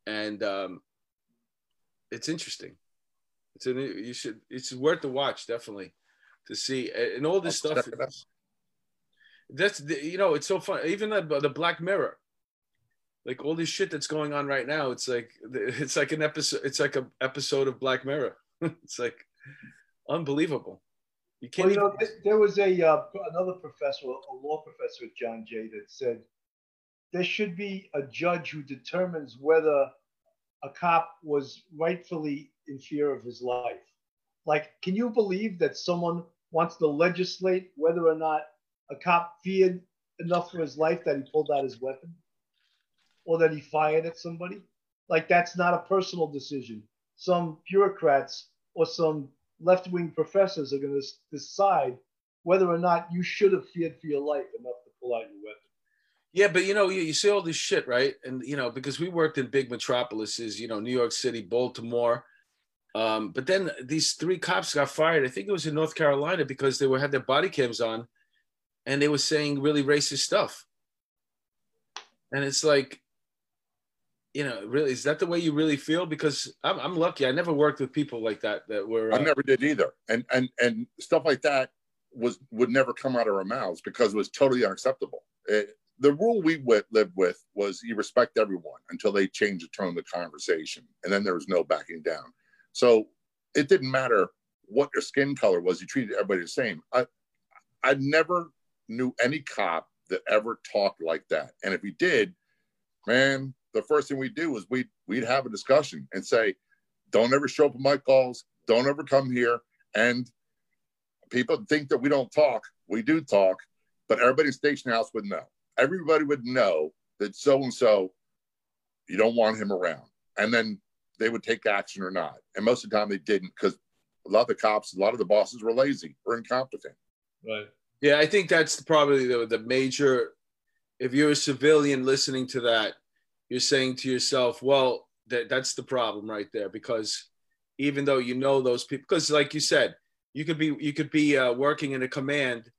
And um, it's interesting. It's an, you should. It's worth the watch definitely to see and all this I'll stuff. That's the, you know it's so fun. Even the the Black Mirror, like all this shit that's going on right now. It's like it's like an episode. It's like a episode of Black Mirror. it's like unbelievable. You can't. Well, you know, there was a uh, another professor, a law professor at John Jay, that said there should be a judge who determines whether a cop was rightfully in fear of his life. Like, can you believe that someone wants to legislate whether or not a cop feared enough for his life that he pulled out his weapon or that he fired at somebody? Like, that's not a personal decision. Some bureaucrats or some left wing professors are going to decide whether or not you should have feared for your life enough to pull out your weapon. yeah, but you know, you, you see all this shit, right? And you know, because we worked in big metropolises, you know, New York City, Baltimore. Um, but then these three cops got fired. I think it was in North Carolina because they were had their body cams on, and they were saying really racist stuff. And it's like, you know, really, is that the way you really feel? Because I'm, I'm lucky. I never worked with people like that that were. I uh, never did either. And and and stuff like that was would never come out of our mouths because it was totally unacceptable. It, the rule we went, lived with was you respect everyone until they change the tone of the conversation, and then there was no backing down. So it didn't matter what your skin color was; you treated everybody the same. I I never knew any cop that ever talked like that, and if he did, man, the first thing we'd do is we'd we'd have a discussion and say, "Don't ever show up at my calls. Don't ever come here." And people think that we don't talk. We do talk, but everybody in station house would know. Everybody would know that so and so, you don't want him around, and then they would take action or not. And most of the time they didn't because a lot of the cops, a lot of the bosses were lazy or incompetent. Right. Yeah, I think that's probably the, the major. If you're a civilian listening to that, you're saying to yourself, well, that, that's the problem right there. Because even though you know those people, because like you said, you could be you could be uh, working in a command,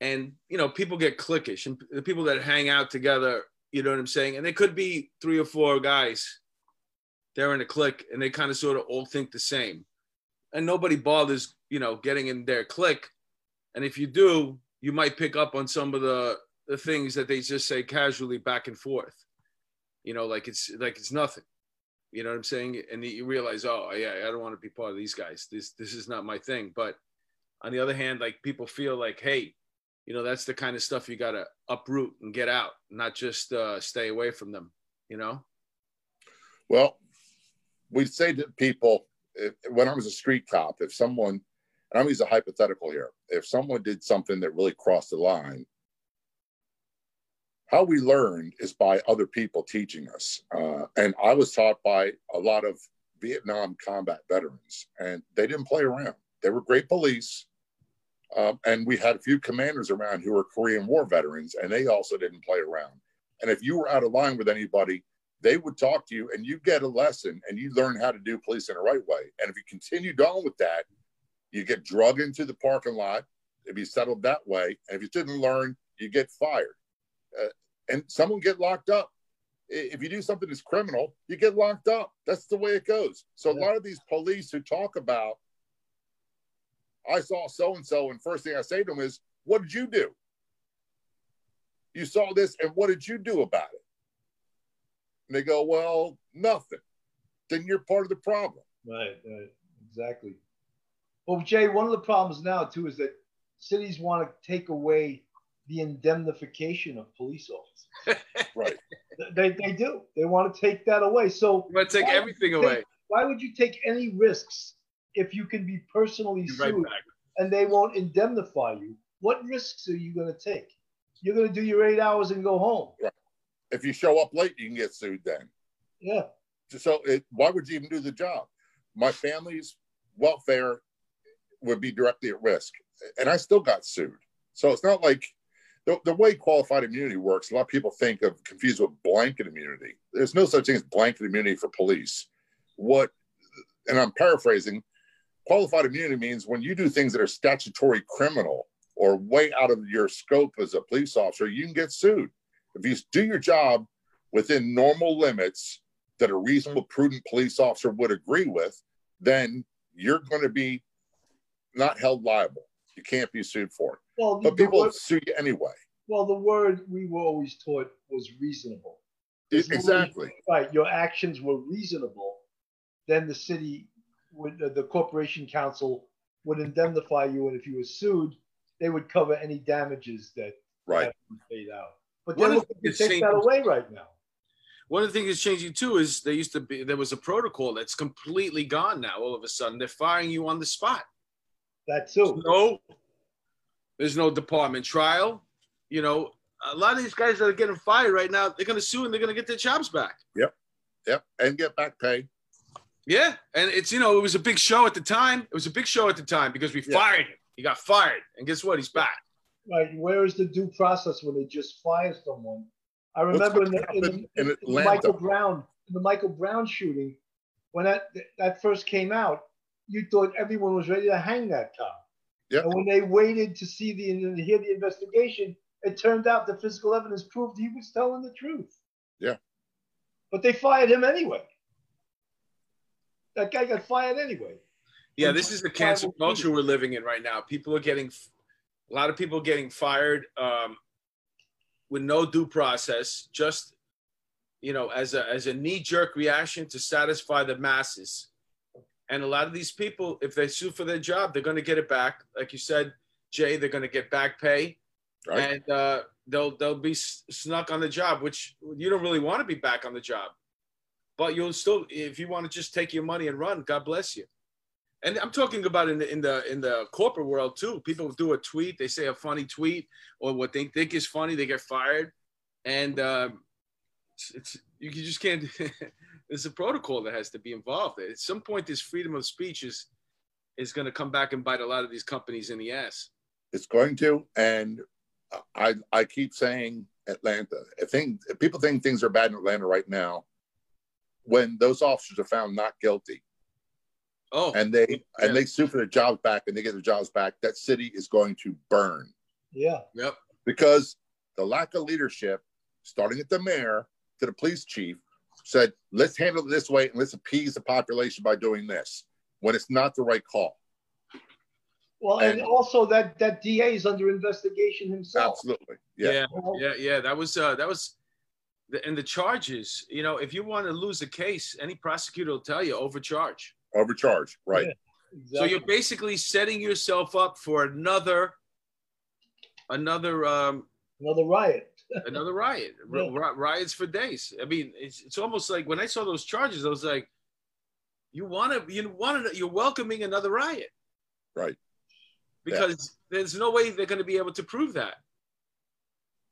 and you know people get cliquish, and the people that hang out together, you know what I'm saying, and they could be three or four guys. They're in a clique, and they kind of sort of all think the same, and nobody bothers, you know, getting in their clique. And if you do, you might pick up on some of the the things that they just say casually back and forth. You know, like it's like it's nothing. You know what I'm saying? And you realize, oh yeah, I don't want to be part of these guys. This this is not my thing. But on the other hand, like people feel like, hey, you know, that's the kind of stuff you gotta uproot and get out, not just uh, stay away from them. You know? Well, we say to people if, when I was a street cop, if someone, and I'm using a hypothetical here, if someone did something that really crossed the line, how we learned is by other people teaching us. Uh, and I was taught by a lot of Vietnam combat veterans, and they didn't play around. They were great police, Um, and we had a few commanders around who were Korean War veterans, and they also didn't play around. And if you were out of line with anybody, they would talk to you and you get a lesson and you learn how to do police in the right way. And if you continued on with that, you get drugged into the parking lot, if you settled that way. And if you didn't learn, you get fired. Uh, and someone get locked up. If you do something that's criminal, you get locked up. That's the way it goes. So yeah. a lot of these police who talk about, I saw so and so, and first thing I say to them is, "What did you do? You saw this, and what did you do about it?" And they go, "Well, nothing." Then you're part of the problem. Right. Right. Exactly. Well, Jay, one of the problems now too is that cities want to take away the indemnification of police officers. right. They, they do. They want to take that away. So but take everything away. Why would you take any risks if you can be personally You're sued right and they won't indemnify you? What risks are you going to take? You're going to do your eight hours and go home. Right. If you show up late, you can get sued then. Yeah. So it, why would you even do the job? My family's welfare would be directly at risk. And I still got sued. So it's not like the, the way qualified immunity works, a lot of people think of confused with blanket immunity. There's no such thing as blanket immunity for police. What, and I'm paraphrasing, qualified immunity means when you do things that are statutory criminal or way out of your scope as a police officer, you can get sued. If you do your job within normal limits that a reasonable, prudent police officer would agree with, then you're going to be not held liable. You can't be sued for it. Well, but people word, sue you anyway. Well, the word we were always taught was reasonable. It, exactly. right. Your actions were reasonable. Then the city would, uh, the corporation counsel would indemnify you, and if you were sued, they would cover any damages that right paid out. But they're looking to take that away right now. One of the things that's changing too is there used to be there was a protocol that's completely gone now. All of a sudden, they're firing you on the spot. That too. No, there's no department trial. You know, a lot of these guys that are getting fired right now, they're going to sue and they're going to get their jobs back. Yep. Yep. And get back pay. Yeah. And it's, you know, it was a big show at the time. It was a big show at the time because we fired him. He got fired. And guess what? He's back. Right. Where is the due process when they just fire someone? I remember in the, in, the, in, in the Michael Brown, in the Michael Brown shooting, when that, that first came out, you thought everyone was ready to hang that cop. Yep. And when they waited to see the and hear the investigation, it turned out the physical evidence proved he was telling the truth. Yeah. But they fired him anyway. That guy got fired anyway. Yeah, this is the cancel culture we're living in right now. People are getting a lot of people getting fired um, with no due process, just you know, as a as a knee jerk reaction to satisfy the masses. And a lot of these people, if they sue for their job, they're going to get it back. Like you said, Jay, they're going to get back pay, right. and uh, they'll they'll be snuck on the job, which you don't really want to be back on the job. But you'll still, if you want to just take your money and run, God bless you. And I'm talking about in the in the in the corporate world too. People do a tweet, they say a funny tweet or what they think is funny, they get fired, and uh, it's, it's you just can't. there's a protocol that has to be involved. At some point, this freedom of speech is is going to come back and bite a lot of these companies in the ass. It's going to, and I I keep saying Atlanta. I think people think things are bad in Atlanta right now. When those officers are found not guilty, oh, and they yeah. and they sue for their jobs back and they get their jobs back, that city is going to burn. Yeah. Yep. Because the lack of leadership, starting at the mayor to the police chief, said, let's handle it this way and let's appease the population by doing this when it's not the right call. Well, and, and also that that DA is under investigation himself. Absolutely. Yeah. Yeah. Yeah. yeah. That was uh, that was the, and the charges. You know, if you want to lose a case, any prosecutor will tell you overcharge. Overcharge, right? Yeah, exactly. So you're basically setting yourself up for another another um another riot another riot, yeah. riots for days. I mean, it's, it's almost like when I saw those charges, I was like, you want to, you want to, you're welcoming another riot, right? Because yeah. there's no way they're going to be able to prove that.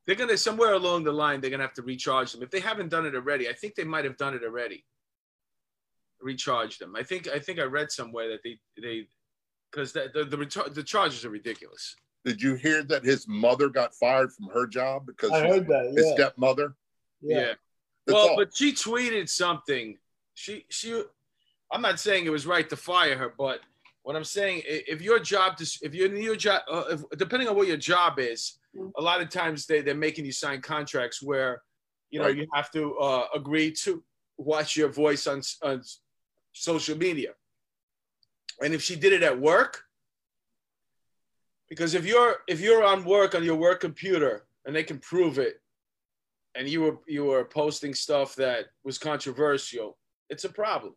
They're going to somewhere along the line, they're going to have to recharge them. If they haven't done it already, I think they might have done it already. Recharge them. I think I think I read somewhere that they they because the the, the the charges are ridiculous. Did you hear that his mother got fired from her job because I heard that. his stepmother? Yeah. yeah. Well, all. but she tweeted something. She she. I'm not saying it was right to fire her, but what I'm saying, if your job, dis- if you're in your job, uh, if, depending on what your job is, a lot of times they they're making you sign contracts where, you know, Right. you have to uh, agree to watch your voice on on social media. And if she did it at work, because if you're if you're on work on your work computer and they can prove it, and you were you were posting stuff that was controversial, it's a problem.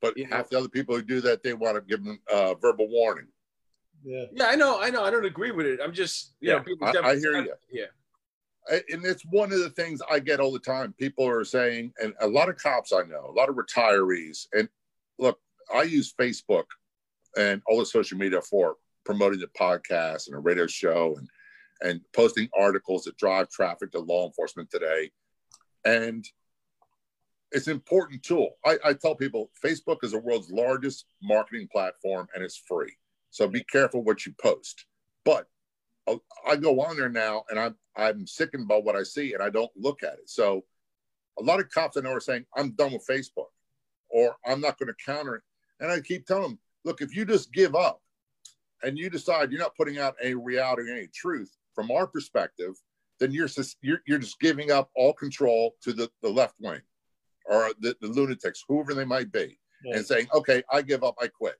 but you half the other people who do that, they want to give them uh, verbal warning. Yeah. Yeah, I know, I know. I don't agree with it. I'm just, you Yeah, know, people I- I hear you. Yeah, I- and it's one of the things I get all the time. People are saying, and a lot of cops I know, a lot of retirees, and look, I use Facebook and all the social media for promoting the podcast and a radio show and and posting articles that drive traffic to law enforcement today. And it's an important tool. I, I tell people Facebook is the world's largest marketing platform and it's free. So be careful what you post. But I- I go on there now and I'm I'm sickened by what I see and I don't look at it. So a lot of cops I know are saying, I'm done with Facebook or I'm not going to counter it. And I keep telling them, look, if you just give up and you decide you're not putting out any reality, any truth from our perspective, then you're just, you're, you're just giving up all control to the, the left wing or the, the lunatics, whoever they might be, Yeah. and saying, okay, I give up, I quit.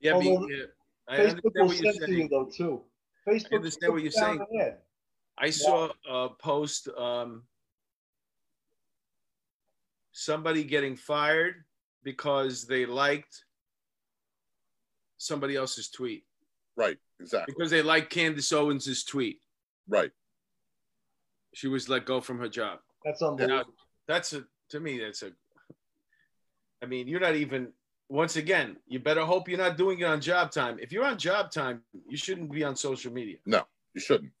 yeah. be- Although yeah. I Facebook understand what you're saying. though too. Facebook I understand what you're saying. an ad. I saw a post, um, somebody getting fired because they liked somebody else's tweet Right, exactly. because they like Candace Owens's tweet. Right. She was let go from her job. That's Now, unbelievable. that's a to me that's a i mean you're not even once again you better hope you're not doing it on job time if you're on job time you shouldn't be on social media No, You shouldn't.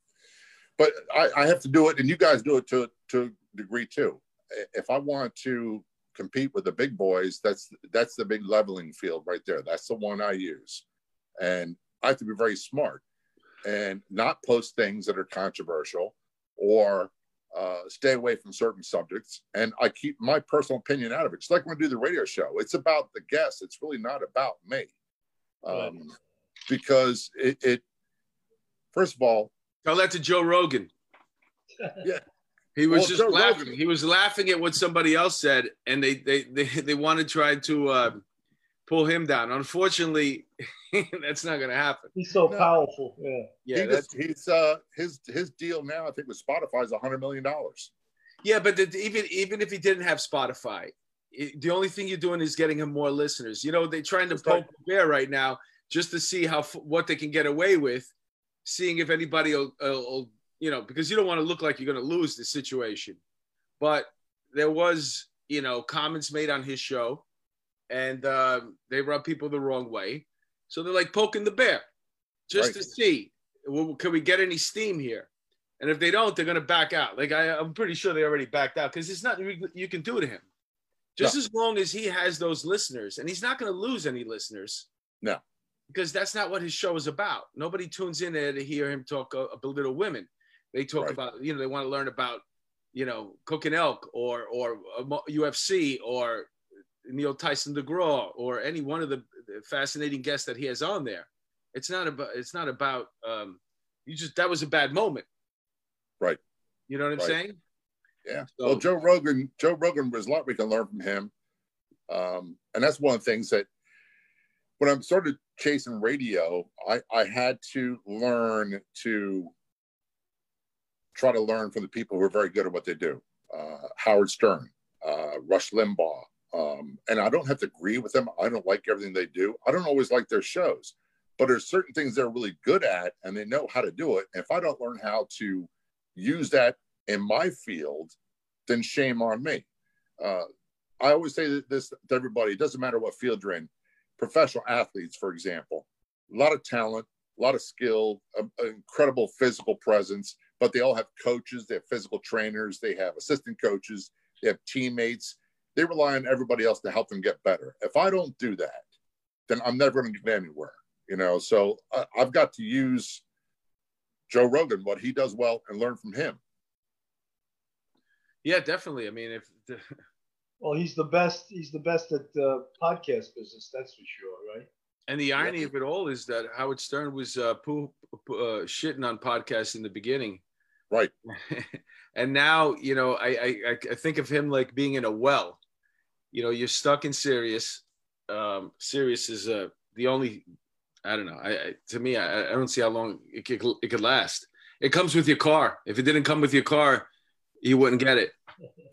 But I, I have to do it, and you guys do it to to degree too. If I want to compete with the big boys, that's that's the big leveling field right there. That's the one I use, and I have to be very smart and not post things that are controversial or uh, stay away from certain subjects. And I keep my personal opinion out of it. It's like when I do the radio show. It's about the guests. It's really not about me, um, because it, it first of all tell that to joe rogan Yeah. He was Well, just Joe laughing Rogan- he was laughing at what somebody else said and they they they, they want to try to uh, pull him down unfortunately that's not going to happen He's so No. powerful. Yeah. yeah he just, he's uh his his deal now I think with Spotify is a hundred million dollars. yeah but the, even even if he didn't have spotify it, the only thing you're doing is getting him more listeners you know they're trying to That's right. poke the bear right now just to see how what they can get away with seeing if anybody will, will, will, you know because you don't want to look like you're going to lose the situation. But there was you know comments made on his show and um, they rub people the wrong way. So they're like poking the bear just Right. to see well, can we get any steam here? And if they don't they're going to back out. Like I, i'm pretty sure they already backed out because it's nothing you- can do to him. Just as long as he has those listeners and he's not going to lose any listeners. No. because that's not what his show is about. Nobody tunes in there to hear him talk uh, belittle women they talk Right. about you know they want to learn about you know cooking elk or or ufc or neil tyson degraw or any one of the the fascinating guests that he has on there it's not about it's not about um you just that was a bad moment Right. you know what i'm Right. saying Yeah. So- well, Joe Rogan, Joe Rogan, there's a lot we can learn from him, um, and that's one of the things that when I started chasing radio, I I had to learn to try to learn from the people who are very good at what they do. Uh, Howard Stern, uh, Rush Limbaugh, um, and I don't have to agree with them. I don't like everything they do. I don't always like their shows, but there's certain things they're really good at, and they know how to do it. And if I don't learn how to use that in my field, then shame on me. Uh, I always say this to everybody. It doesn't matter what field you're in. Professional athletes, for example, a lot of talent, a lot of skill, a, incredible physical presence, but they all have coaches. They have physical trainers. They have assistant coaches. They have teammates. They rely on everybody else to help them get better. If I don't do that, then I'm never going to get anywhere. You know, so I, I've got to use Joe Rogan, what he does well, and learn from him. Yeah, definitely. I mean, if the, Well, he's the best. He's the best at uh, podcast business. That's for sure, right? And the irony of it all is that Howard Stern was uh, poo, poo, uh, shitting on podcasts in the beginning, Right. and now you know I, I I think of him like being in a well. You know, you're stuck in Sirius. Um, Sirius is uh, the only. I don't know. I, I to me, I, I don't see how long it could, it could last. It comes with your car. If it didn't come with your car, you wouldn't get it.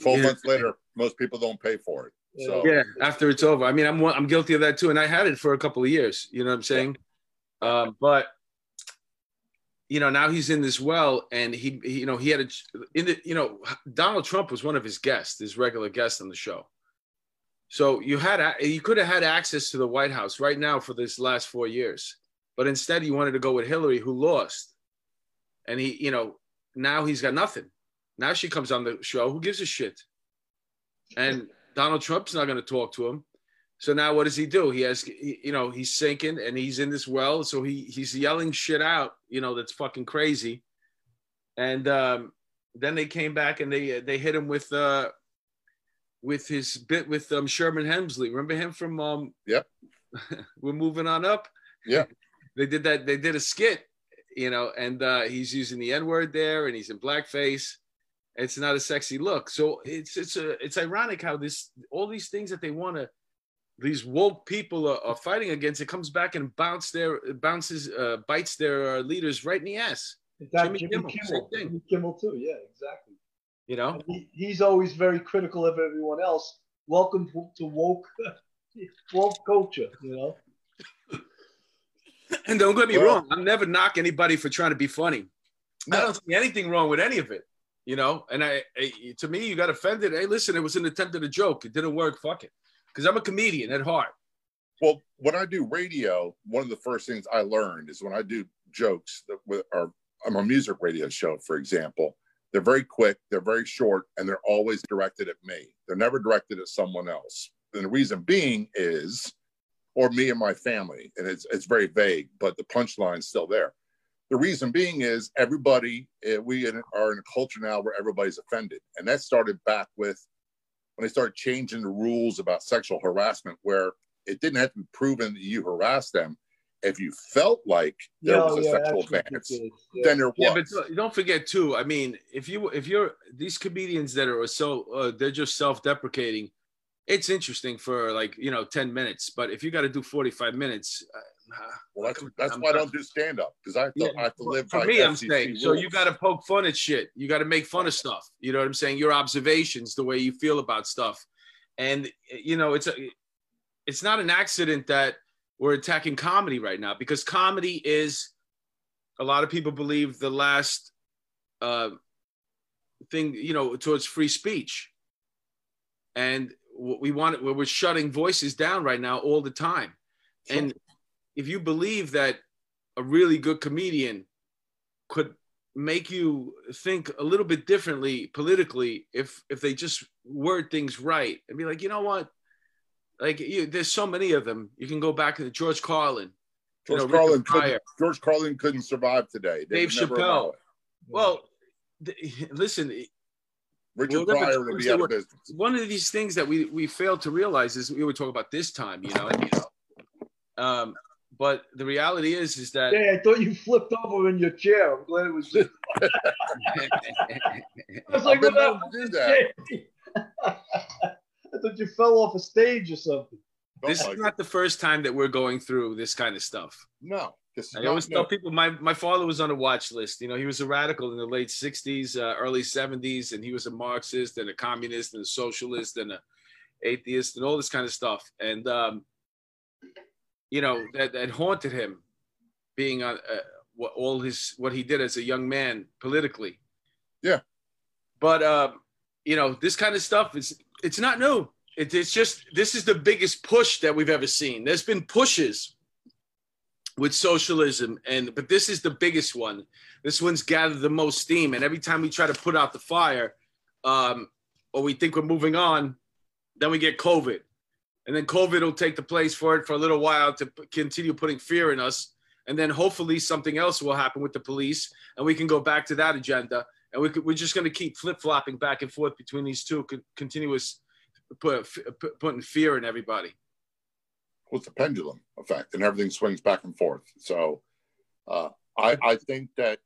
12 months later, most people don't pay for it. So, Yeah, after it's over. I mean, I'm I'm guilty of that too, and I had it for a couple of years. You know what I'm saying? Um, but you know, now he's in this well, and he, he, you know, he had a in the, you know, Donald Trump was one of his guests, his regular guest on the show. So you had you could have had access to the White House right now for this last four years, but instead you wanted to go with Hillary, who lost, and he, you know, now he's got nothing. Now she comes on the show. Who gives a shit? And Donald Trump's not going to talk to him. So now what does he do? He has, you know, he's sinking and he's in this well. So he he's yelling shit out, you know, that's fucking crazy. And um, then they came back and they they hit him with uh with his bit with um, Sherman Hemsley. Remember him from um Yep. We're moving on up. Yeah. they did that. They did a skit, you know, and uh, he's using the N word there, and he's in blackface. It's not a sexy look. So it's it's a it's ironic how this all these things that they want to these woke people are, are fighting against. It comes back and bounce their bounces uh, bites their uh, leaders right in the ass. Jimmy Jimmy, Kimmel, Kimmel. Jimmy Kimmel too. Yeah, exactly. You know. He, he's always very critical of everyone else. Welcome to, to woke woke culture. You know. And don't get me Well- wrong, I'm never knock anybody for trying to be funny. I don't see anything wrong with any of it, you know. And I, I to me, you got offended. Hey, listen, it was an attempt at a joke. It didn't work. Fuck it, because I'm a comedian at heart. Well, when I do radio, one of the first things I learned is when I do jokes that with our I'm a music radio show, for example, they're very quick, they're very short, and they're always directed at me. They're never directed at someone else. And the reason being is, or me and my family, and it's it's very vague, but the punchline's still there. The reason being is everybody uh, we are in a culture now where everybody's offended, and that started back with when they started changing the rules about sexual harassment, where it didn't have to be proven that you harassed them. If you felt like there Yeah, was a yeah, sexual advance. Yeah. then there was. Yeah, but don't- don't forget too. I mean, if you if you're these comedians that are so uh, they're just self-deprecating, it's interesting for like you know 10 minutes. But if you got to do 45 minutes, uh, well, that's, that's I'm why I done. don't do stand up because I have to, Yeah, I have to live for by me, I'm FCC saying. So you got to poke fun at shit. You got to make fun of stuff. You know what I'm saying? Your observations, the way you feel about stuff, and you know it's a, it's not an accident that we're attacking comedy right now because comedy is, a lot of people believe the last, uh, thing you know towards free speech, and what we want we're shutting voices down right now all the time, and if you believe that a really good comedian could make you think a little bit differently politically if if they just word things right and be like you know what like you, there's so many of them you can go back to George Carlin you George know, Carlin couldn't, George Carlin couldn't survive today. They Dave Chappelle. well th- listen Richard Well, Pryor would be out of business. one of these things that we we failed to realize is we were talking about this time you know um but the reality is is that Hey, I thought you flipped over in your chair. I'm glad it was just. I was I've like, been what known happened to do that. I thought you fell off a stage or something. Don't this like is it. not the first time that we're going through this kind of stuff. no. I always new. tell people my, my father was on a watch list. You know, he was a radical in the late 60s, uh, early 70s, and he was a Marxist and a communist and a socialist and a atheist and all this kind of stuff. And, um, you know, that, that haunted him being on uh, what all his, what he did as a young man politically. Yeah. But, uh, you know, this kind of stuff is, it's not new. It, it's just, this is the biggest push that we've ever seen. There's been pushes with socialism and but this is the biggest one this one's gathered the most steam and every time we try to put out the fire um or we think we're moving on then we get covid and then COVID will take the place for it for a little while to p- continue putting fear in us, and then hopefully something else will happen with the police, and we can go back to that agenda, and we could, we're just going to keep flip flopping back and forth between these two con- continuous put, put, putting fear in everybody. Well, it's a pendulum effect, and everything swings back and forth. So, uh, I I think that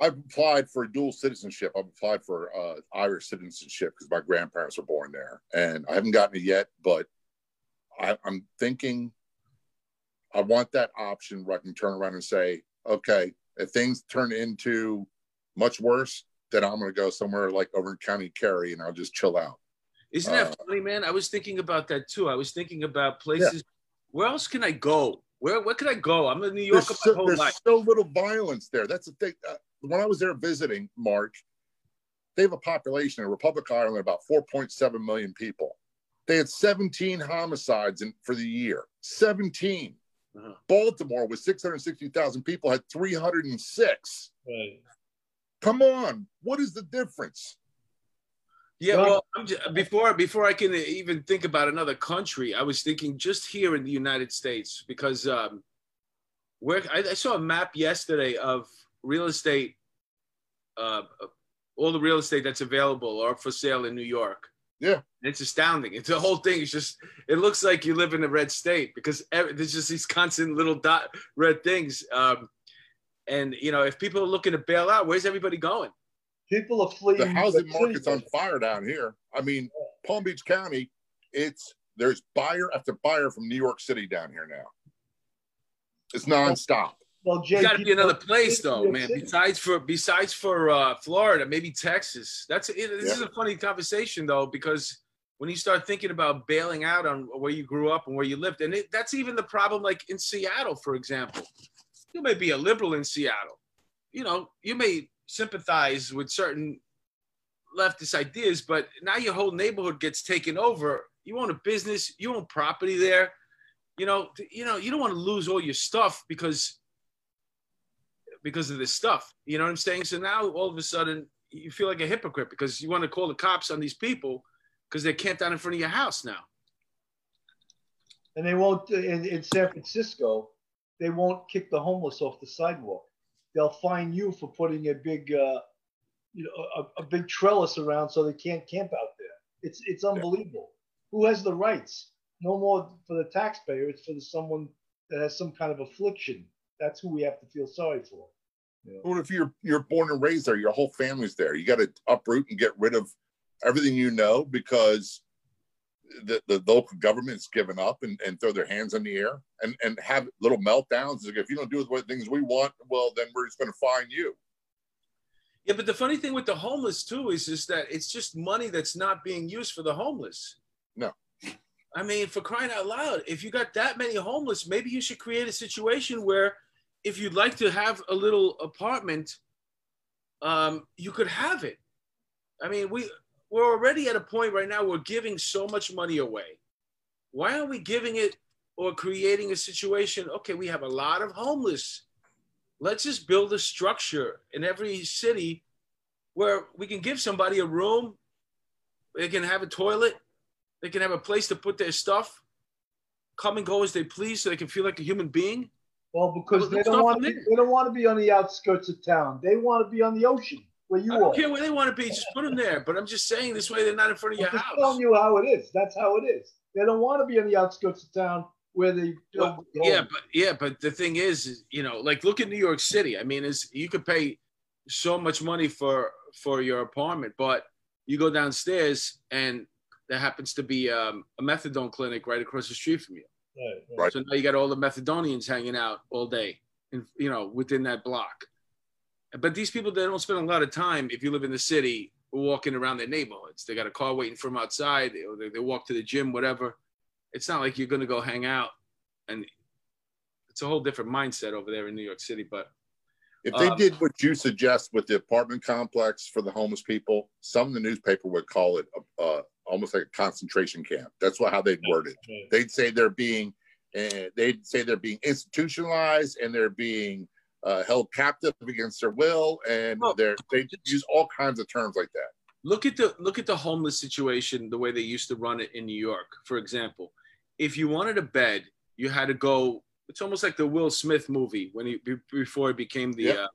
I've applied for dual citizenship. I've applied for uh, Irish citizenship because my grandparents were born there, and I haven't gotten it yet. But I, I'm thinking I want that option where I can turn around and say, okay, if things turn into much worse, then I'm going to go somewhere like over in County Kerry and I'll just chill out. Isn't that Uh, funny, man? I was thinking about that too. I was thinking about places. Where else can I go? Where where could I go? I'm in New York There's, my so, whole there's life. so little violence there. That's the thing. When I was there visiting, Mark, they have a population in Republic Ireland about 4.7 million people. They had 17 homicides in, for the year. 17. Uh-huh. Baltimore with 660,000 people had 306. Right. Come on, what is the difference? Yeah, Well- well, I'm just, before before I can even think about another country, I was thinking just here in the United States because um, where I, I saw a map yesterday of real estate, uh, all the real estate that's available or for sale in New York. Yeah. it's astounding. It's the whole thing is just. It looks like you live in a red state because every, there's just these constant little dot red things. Um, and you know, if people are looking to bail out, where's everybody going? People are fleeing. The housing market's on fire down here. I mean, Palm Beach County, it's there's buyer after buyer from New York City down here now. It's nonstop. Well, Jay, It's got to be another place though, man. City. Besides for besides for uh, Florida, maybe Texas. That's it, this is a funny conversation though because when you start thinking about bailing out on where you grew up and where you lived, and it, that's even the problem. Like in Seattle, for example, you may be a liberal in Seattle. You know, you may sympathize with certain leftist ideas, but now your whole neighborhood gets taken over. You own a business, you own property there. You know, you know, you don't want to lose all your stuff because because of this stuff. You know what I'm saying? So now all of a sudden you feel like a hypocrite because you want to call the cops on these people because they're camped out in front of your house now. and they won't in, in San Francisco. They won't kick the homeless off the sidewalk. They'll fine you for putting a big, uh, you know, a, a big trellis around so they can't camp out there. It's it's unbelievable. Who has the rights? No more for the taxpayer. It's for the, someone that has some kind of affliction. That's who we have to feel sorry for. Know? What if you're you're born and raised there? Your whole family's there. You got to uproot and get rid of everything you know because the, the local government's given up and, and throw their hands in the air and, and have little meltdowns. Like if you don't do the things we want, well, then we're just going to fine you. Yeah, but the funny thing with the homeless too is is that it's just money that's not being used for the homeless. No. I mean, for crying out loud, if you got that many homeless, maybe you should create a situation where if you'd like to have a little apartment, um, you could have it. I mean, we we're already at a point right now we're giving so much money away. Why are we giving it or creating a situation? Okay, we have a lot of homeless let's just build a structure in every city where we can give somebody a room they can have a toilet they can have a place to put their stuff come and go as they please so they can feel like a human being Well, because they don't want to, be, they don't want to be on the outskirts of town. They want to be on the ocean where you i don't care where they want to be just put them there but i'm just saying this way they're not in front of your I'm just house telling you how it is. That's how it is. They don't want to be on the outskirts of town where they. Well, yeah but yeah but the thing is, is you know like look at new york city i mean is you could pay so much money for for your apartment but you go downstairs and there happens to be um, a methadone clinic right across the street from you Right, right. Right. so now you got all the methadonians hanging out all day and you know within that block but these people they don't spend a lot of time if you live in the city walking around their neighborhoods they got a car waiting for them outside or they, they walk to the gym whatever it's not like you're going to go hang out and it's a whole different mindset over there in new york city but If they Um, did what you suggest with the apartment complex for the homeless people, some of the newspaper would call it a, uh, almost like a concentration camp. That's what how they'd word it. They'd say they're being, uh, they'd say they're being institutionalized and they're being uh, held captive against their will, and they're they use all kinds of terms like that. look at the look at the homeless situation the way they used to run it in New York, for example. If you wanted a bed, you had to go. It's almost like the Will Smith movie when he before he became the Yep. uh,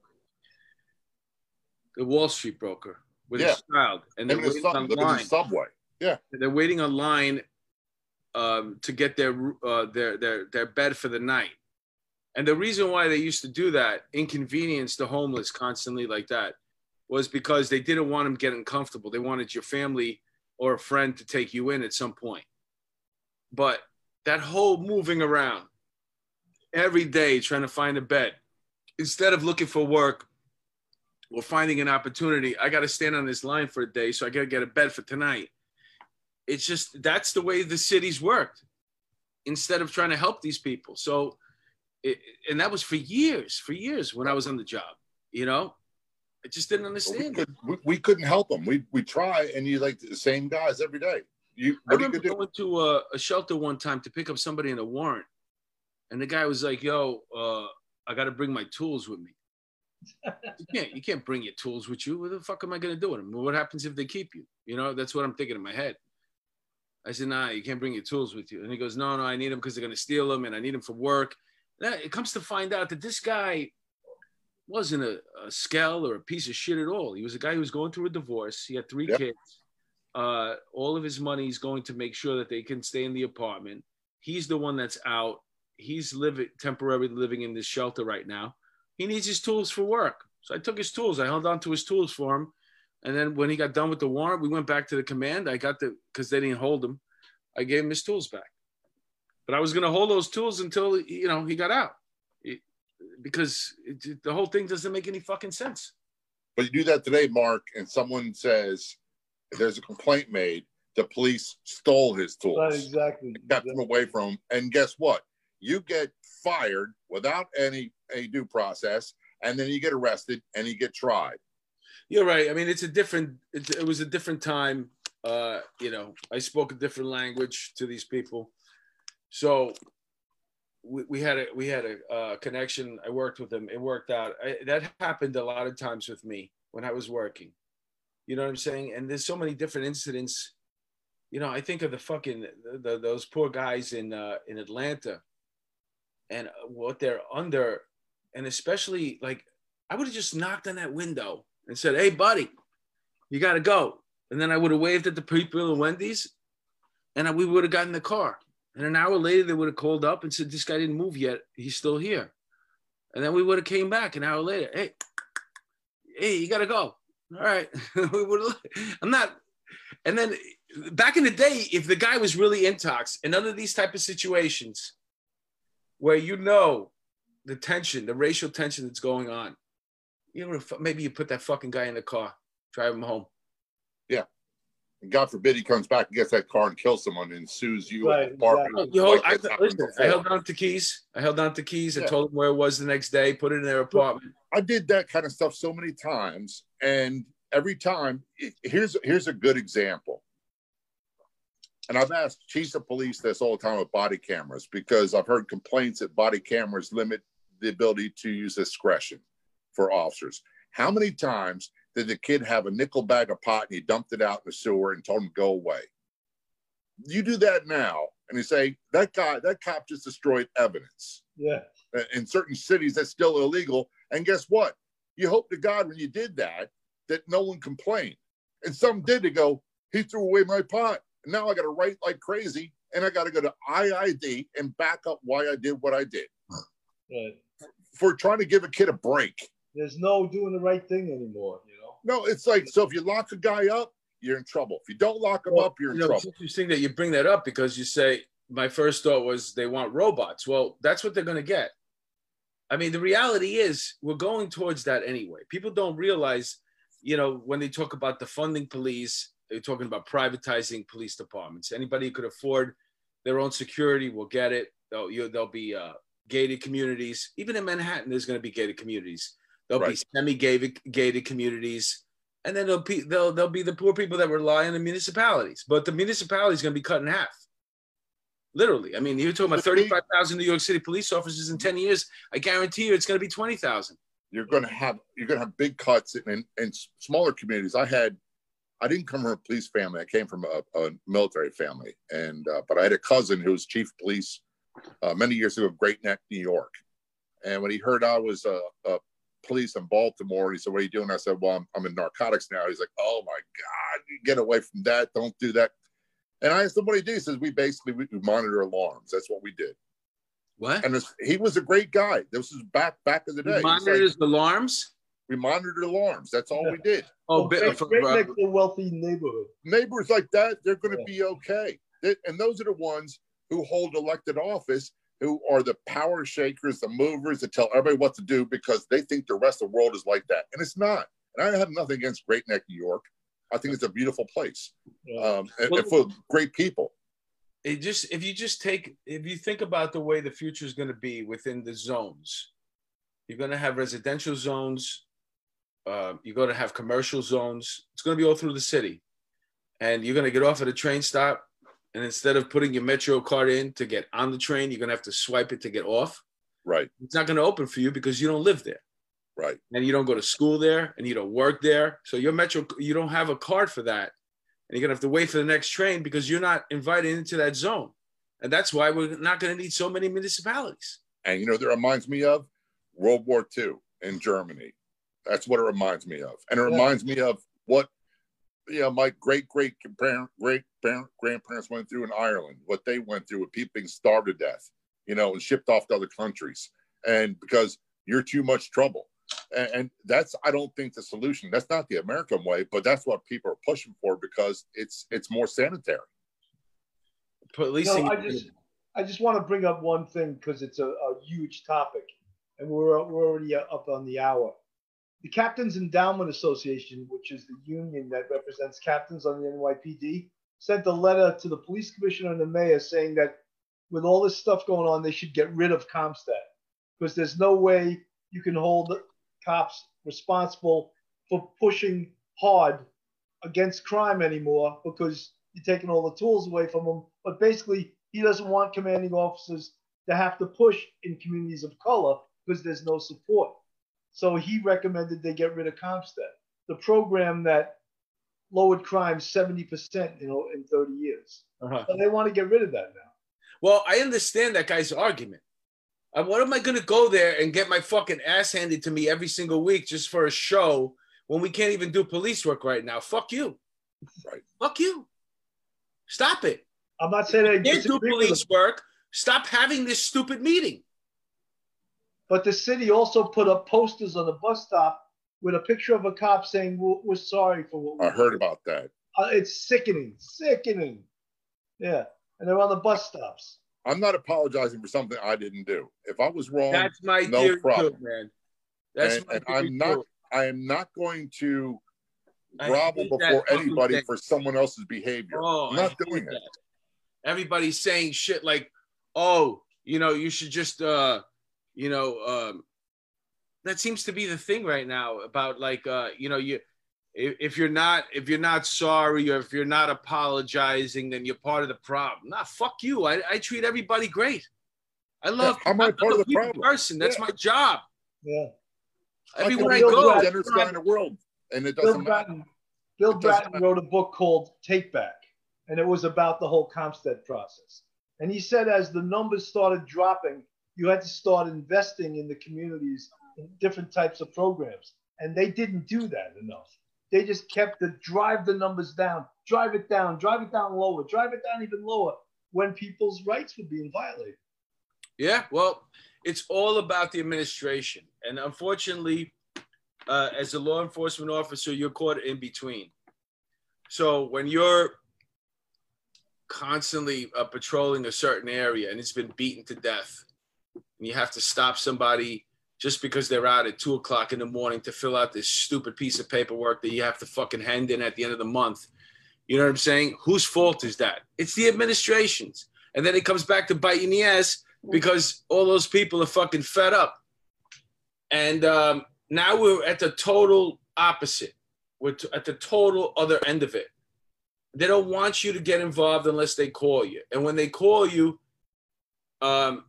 the Wall Street broker with Yeah. his child, and they're the, waiting sub, on the line. Subway. They're waiting on line um, to get their uh, their their their bed for the night. And the reason why they used to do that, inconvenience the homeless constantly like that, was because they didn't want them getting comfortable. They wanted your family or a friend to take you in at some point. But that whole moving around every day trying to find a bed, instead of looking for work or finding an opportunity, I got to stand on this line for a day, so I got to get a bed for tonight. It's just that's the way the cities worked instead of trying to help these people. So, it, and that was for years, for years when I was on the job, you know, I just didn't we, understand. could, we, we couldn't help them. We we try, and you like the same guys every day. You I what are you remember do? going to a, a shelter one time to pick up somebody in a warrant, and the guy was like, "Yo, uh, I got to bring my tools with me." you can't, you can't bring your tools with you. What the fuck am I gonna do with them? What happens if they keep you? You know, that's what I'm thinking in my head. I said, "Nah, you can't bring your tools with you." And he goes, "No, no, I need them because they're gonna steal them, and I need them for work." Then it comes to find out that this guy wasn't a, a skell or a piece of shit at all. He was a guy who was going through a divorce. He had three Yep. kids. Uh, all of his money is going to make sure that they can stay in the apartment. He's the one that's out. He's living temporarily living in this shelter right now. He needs his tools for work. So I took his tools. I held on to his tools for him. And then when he got done with the warrant, we went back to the command. I got the because they didn't hold him. I gave him his tools back. But I was going to hold those tools until you know he got out, It- because it, the whole thing doesn't make any fucking sense. But you do that today, Mark, and someone says there's a complaint made. The police stole his tools, Right, exactly. kept them away from him, and guess what? You get fired without any a due process, and then you get arrested and you get tried. You're right. I mean, it's a different. It, it was a different time. Uh, you know, I spoke a different language to these people, so we, we had a we had a uh, connection. I worked with them. It worked out. I, that happened a lot of times with me when I was working. You know what I'm saying? And there's so many different incidents. You know, I think of the fucking the, those poor guys in uh, in Atlanta, and what they're under, and especially like I would have just knocked on that window and said, "Hey, buddy, you got to go." And then I would have waved at the people at Wendy's, and we would have gotten the car. And an hour later, they would have called up and said, "This guy didn't move yet. He's still here." And then we would have came back an hour later. Hey, hey, you got to go. All right, we would. I'm not. And then back in the day, if the guy was really intox and under these type of situations, where you know the tension, the racial tension that's going on, you know, maybe you put that fucking guy in the car, drive him home. Yeah. And God forbid he comes back and gets that car and kills someone and sues you. Right, at the apartment. You hold, like I, listen, I held on to keys. I held on to keys. I Yeah. told him where it was the next day. Put it in their apartment. I did that kind of stuff so many times, and every time, here's here's a good example. And I've asked chiefs of police this all the time with body cameras because I've heard complaints that body cameras limit the ability to use discretion for officers. How many times did the kid have a nickel bag of pot and he dumped it out in the sewer and told him to go away? You do that now, and you say that guy, that cop just destroyed evidence Yeah. Uh, in certain cities that's still illegal. And guess what? You hope to God when you did that that no one complained. And some did to go, he threw away my pot. And now I got to write like crazy and I got to go to IID and back up why I did what I did Right. for trying to give a kid a break. There's no doing the right thing anymore, you know? No, it's like, so if you lock a guy up, you're in trouble. If you don't lock him Well, up, you're in You know, it's trouble. interesting that you bring that up because you say my first thought was they want robots. Well, that's what they're going to get. I mean, the reality is we're going towards that anyway. People don't realize, you know, when they talk about defunding police, they're talking about privatizing police departments. Anybody who could afford their own security will get it. They'll, you, there'll be uh, gated communities. Even in Manhattan, there's going to be gated communities. There'll be semi-gated communities, and then there'll be there'll, there'll be the poor people that rely on the municipalities. But the municipality is going to be cut in half. Literally, I mean, you're talking about 35,000 New York City police officers in 10 years. I guarantee you, it's going to be 20,000. You're going to have, you're going to have big cuts in, in, smaller communities. I had, I didn't come from a police family. I came from a, a military family, and uh, but I had a cousin who was chief of police uh, many years ago, Great Neck, New York. And when he heard I was a, a police in Baltimore, And he said, "What are you doing?" I said, "Well, I'm, I'm in narcotics now." He's like, "Oh my God, get away from that! Don't do that." And I asked him what he did. He says, "We basically we, we monitor alarms. That's what we did." What? And he was a great guy. This was back back in the day. Monitors like, alarms. We monitored alarms. That's all yeah. we did. Oh, well, Great, Great Neck's a wealthy neighborhood. Neighbors like that, they're going to yeah. be okay. They, and those are the ones who hold elected office, who are the power shakers, the movers that tell everybody what to do because they think the rest of the world is like that. And it's not. And I have nothing against Great Neck, New York. I think it's a beautiful place um, and, and for great people. It just if you just take if you think about the way the future is going to be within the zones, you're going to have residential zones, uh, you're going to have commercial zones. It's going to be all through the city, and you're going to get off at a train stop, and instead of putting your Metro card in to get on the train, you're going to have to swipe it to get off. Right. It's not going to open for you because you don't live there. Right. And you don't go to school there, and you don't work there. So your Metro, you don't have a card for that, and you're going to have to wait for the next train because you're not invited into that zone. And that's why we're not going to need so many municipalities. And you know, that reminds me of World War II in Germany that's what it reminds me of, and it yeah. reminds me of what you know my great great parent great parent, grandparents went through in Ireland, what they went through with people being starved to death, you know, and shipped off to other countries, and because you're too much trouble. And, and that's I don't think the solution. That's not the American way, but that's what people are pushing for because it's it's more sanitary. Policing. No, I just I just want to bring up one thing because it's a, a huge topic, and we're we're already up on the hour the Captains Endowment Association, which is the union that represents captains on the NYPD, sent a letter to the police commissioner and the mayor saying that with all this stuff going on, they should get rid of CompStat because there's no way you can hold cops responsible for pushing hard against crime anymore because you're taking all the tools away from them. But basically, he doesn't want commanding officers to have to push in communities of color because there's no support. So he recommended they get rid of CompStat, the program that lowered crime 70% you know, in 30 years. Uh-huh. So they want to get rid of that now. Well, I understand that guy's argument. Uh, what am I going to go there and get my fucking ass handed to me every single week just for a show when we can't even do police work right now? Fuck you. Right. Fuck you. Stop it. I'm not saying I can't do police work. Stop having this stupid meeting. But the city also put up posters on the bus stop with a picture of a cop saying, "We're, we're sorry for what." I heard about that. Uh, it's sickening, sickening. Yeah, and they're on the bus stops. I'm not apologizing for something I didn't do. If I was wrong, that's my no problem, too, man. That's and, and I'm not. Too. I am not going to grovel before anybody thing. for someone else's behavior. Oh, I'm not doing that. it. Everybody's saying shit like, "Oh, you know, you should just." uh you know, um, that seems to be the thing right now about like, uh, you know, you, if, if you're not, if you're not sorry or if you're not apologizing, then you're part of the problem. Nah, fuck you. I, I treat everybody great. I love. Yeah, I'm, I'm part of the problem. Person, that's yeah. my job. Yeah. Everywhere I, I go, guy in the world, and it doesn't Bill Bratton, Bill Bratton wrote a book called Take Back, and it was about the whole CompStat process. And he said as the numbers started dropping, you had to start investing in the communities in different types of programs. And they didn't do that enough. They just kept to drive the numbers down, drive it down, drive it down lower, drive it down even lower when people's rights were being violated. Yeah, well, it's all about the administration. And unfortunately, uh, as a law enforcement officer, you're caught in between. So when you're constantly uh, patrolling a certain area and it's been beaten to death, and you have to stop somebody just because they're out at two o'clock in the morning to fill out this stupid piece of paperwork that you have to fucking hand in at the end of the month. You know what I'm saying? Whose fault is that? It's the administration's. And then it comes back to bite you in the ass because all those people are fucking fed up. And um, now we're at the total opposite. We're t- at the total other end of it. They don't want you to get involved unless they call you. And when they call you, um,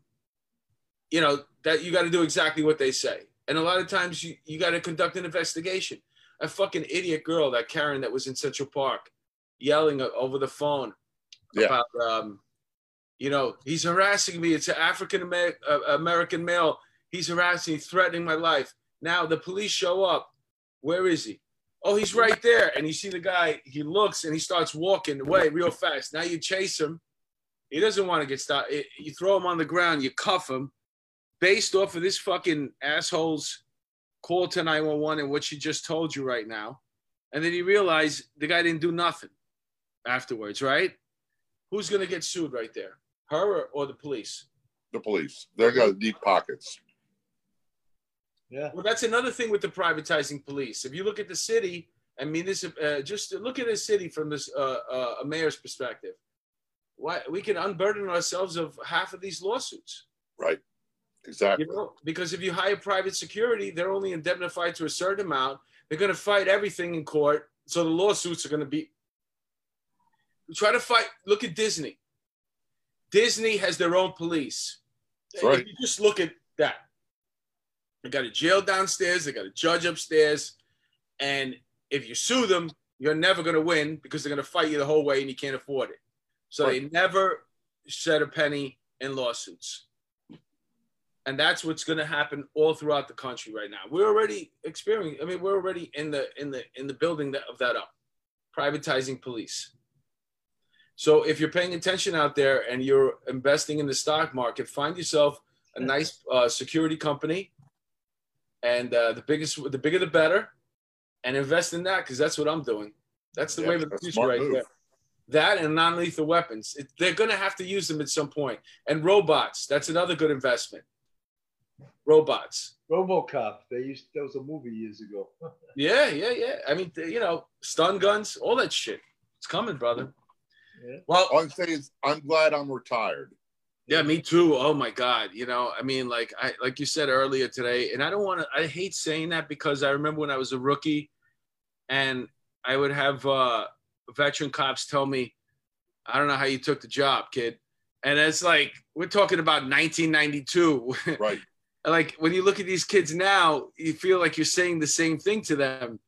you know that you got to do exactly what they say and a lot of times you, you got to conduct an investigation a fucking idiot girl, that Karen that was in Central Park, yelling over the phone Yeah. about, um, you know, he's harassing me. It's an African uh, American male. He's harassing, threatening my life. Now the police show up. Where is he? Oh, he's right there. And you see the guy, he looks and he starts walking away real fast. Now you chase him. He doesn't want to get stopped. You throw him on the ground, you cuff him based off of this fucking asshole's call to 911 and what she just told you right now. And then you realize the guy didn't do nothing afterwards, right? Who's going to get sued right there? Her or, or the police? The police. They got deep pockets. Yeah. Well, that's another thing with the privatizing police. If you look at the city, I mean, this uh, just look at the city from this uh, uh, a mayor's perspective. Why we can unburden ourselves of half of these lawsuits, Right. Exactly. you know? Because if you hire private security, they're only indemnified to a certain amount. They're going to fight everything in court, so the lawsuits are going to be. Try to fight. Look at Disney. Disney has their own police. Right. If you just look at that. They got a jail downstairs, they got a judge upstairs, and if you sue them, you're never going to win because they're going to fight you the whole way and you can't afford it. So they never shed a penny in lawsuits. And that's what's going to happen all throughout the country right now. We're already experiencing. I mean, we're already in the in the in the building of that up, privatizing police. So if you're paying attention out there and you're investing in the stock market, find yourself a nice uh, security company, and uh, the biggest, the bigger the better, and invest in that because that's what I'm doing. That's the Yeah, wave of the future right move. there. That and non-lethal weapons. It, they're going to have to use them at some point. And robots. That's another good investment. Robots. RoboCop. They used that was a movie years ago. Yeah, yeah, yeah. I mean, you know, stun guns, all that shit. It's coming, brother. Yeah. Well, All I'm saying is, I'm glad I'm retired. Yeah, me too. Oh my God. You know, I mean, like I like you said earlier today, and I don't want to I hate saying that because I remember when I was a rookie and I would have uh veteran cops tell me, I don't know how you took the job, kid. And it's like we're talking about 1992. Right. Like when you look at these kids now, you feel like you're saying the same thing to them.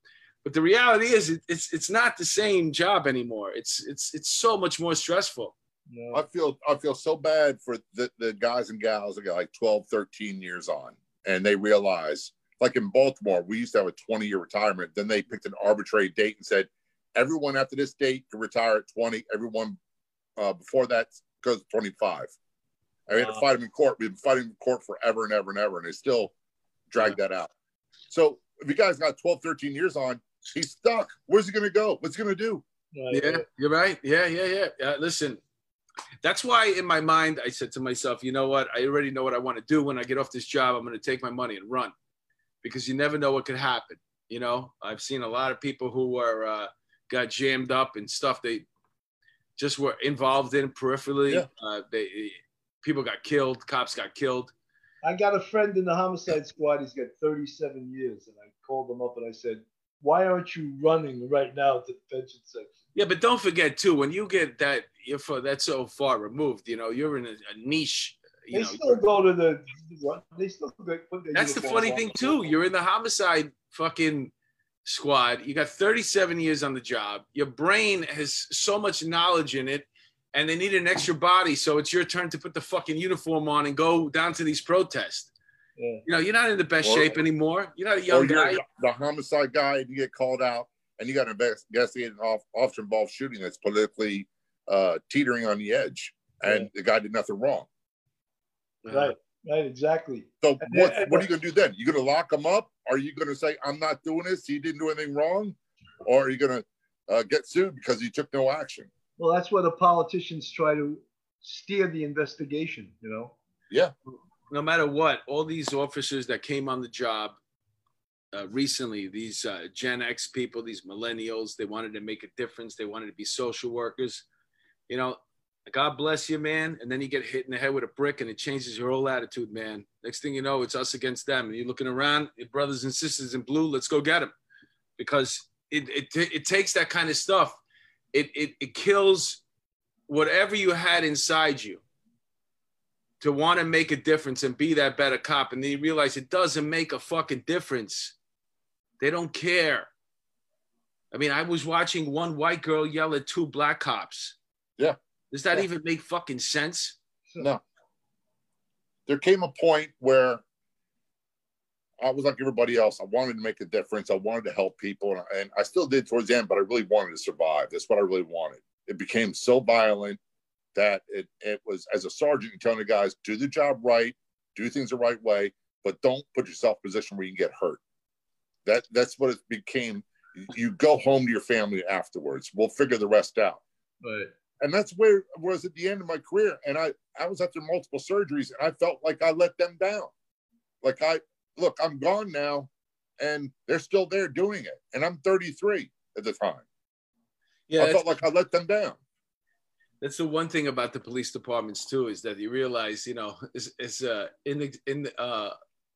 But the reality is it, it's it's not the same job anymore. It's it's it's so much more stressful. No. I feel I feel so bad for the, the guys and gals that got like 12, 13 years on, and they realize, like in Baltimore, we used to have a 20 year retirement. Then they picked an arbitrary date and said, everyone after this date can retire at 20. Everyone uh, before that goes to 25. I had to fight them in court. We've been fighting in court forever and ever and ever, and they still drag that out. So if you guys got 12, 13 years on, he's stuck. Where's he going to go? What's he going to do? Right. Yeah, you're right. Yeah, yeah, yeah. Uh, listen, that's why in my mind I said to myself, you know what? I already know what I want to do when I get off this job. I'm going to take my money and run, because you never know what could happen. You know, I've seen a lot of people who were uh, got jammed up and stuff they just were involved in peripherally. Yeah. Uh, they people got killed, cops got killed. I got a friend in the homicide squad. He's got 37 years, and I called him up and I said, "Why aren't you running right now to the pension section?" Yeah, but don't forget too when you get that you're for that's so far removed. You know, you're in a, a niche. You They know, still go to the. They still go, That's the funny thing too. You're in the homicide fucking squad. You got 37 years on the job. Your brain has so much knowledge in it, and they need an extra body. So it's your turn to put the fucking uniform on and go down to these protests. Yeah. You know, you're not in the best Or- shape anymore. You're not a young guy. the homicide guy and you get called out and you got to investigate an off, officer involved shooting that's politically uh, teetering on the edge and the guy did nothing wrong. Right. Right. Exactly. So what, what are you going to do then? You going to lock him up? Are you going to say, I'm not doing this? He didn't do anything wrong? Or are you going to uh, get sued because he took no action? Well, that's where the politicians try to steer the investigation. You know. Yeah. no matter what, all these officers that came on the job uh, recently, these uh, Gen X people, these millennials, they wanted to make a difference. They wanted to be social workers. You know, God bless you, man. And then you get hit in the head with a brick and it changes your whole attitude, man. Next thing you know, it's us against them. And you're looking around, your brothers and sisters in blue, let's go get them. Because it, it, it takes that kind of stuff. It, it, it kills whatever you had inside you to want to make a difference and be that better cop. And then you realize it doesn't make a fucking difference. They don't care. I mean, I was watching one white girl yell at two black cops. Yeah. Does that Yeah. even make fucking sense? No. There came a point where I was like everybody else. I wanted to make a difference. I wanted to help people, and I, and I still did towards the end. But I really wanted to survive. That's what I really wanted. It became so violent that it it was as a sergeant you're telling the guys do the job right, do things the right way, but don't put yourself in a position where you can get hurt. That that's what it became. You go home to your family afterwards. We'll figure the rest out But and that's where it was at the end of my career. And I, I was after multiple surgeries, and I felt like I let them down. Like I look, I'm gone now, and they're still there doing it, and I'm 33 at the time. Yeah, I felt like I let them down. that's the one thing about the police departments too is that you realize, you know, as, as uh, in, in, uh,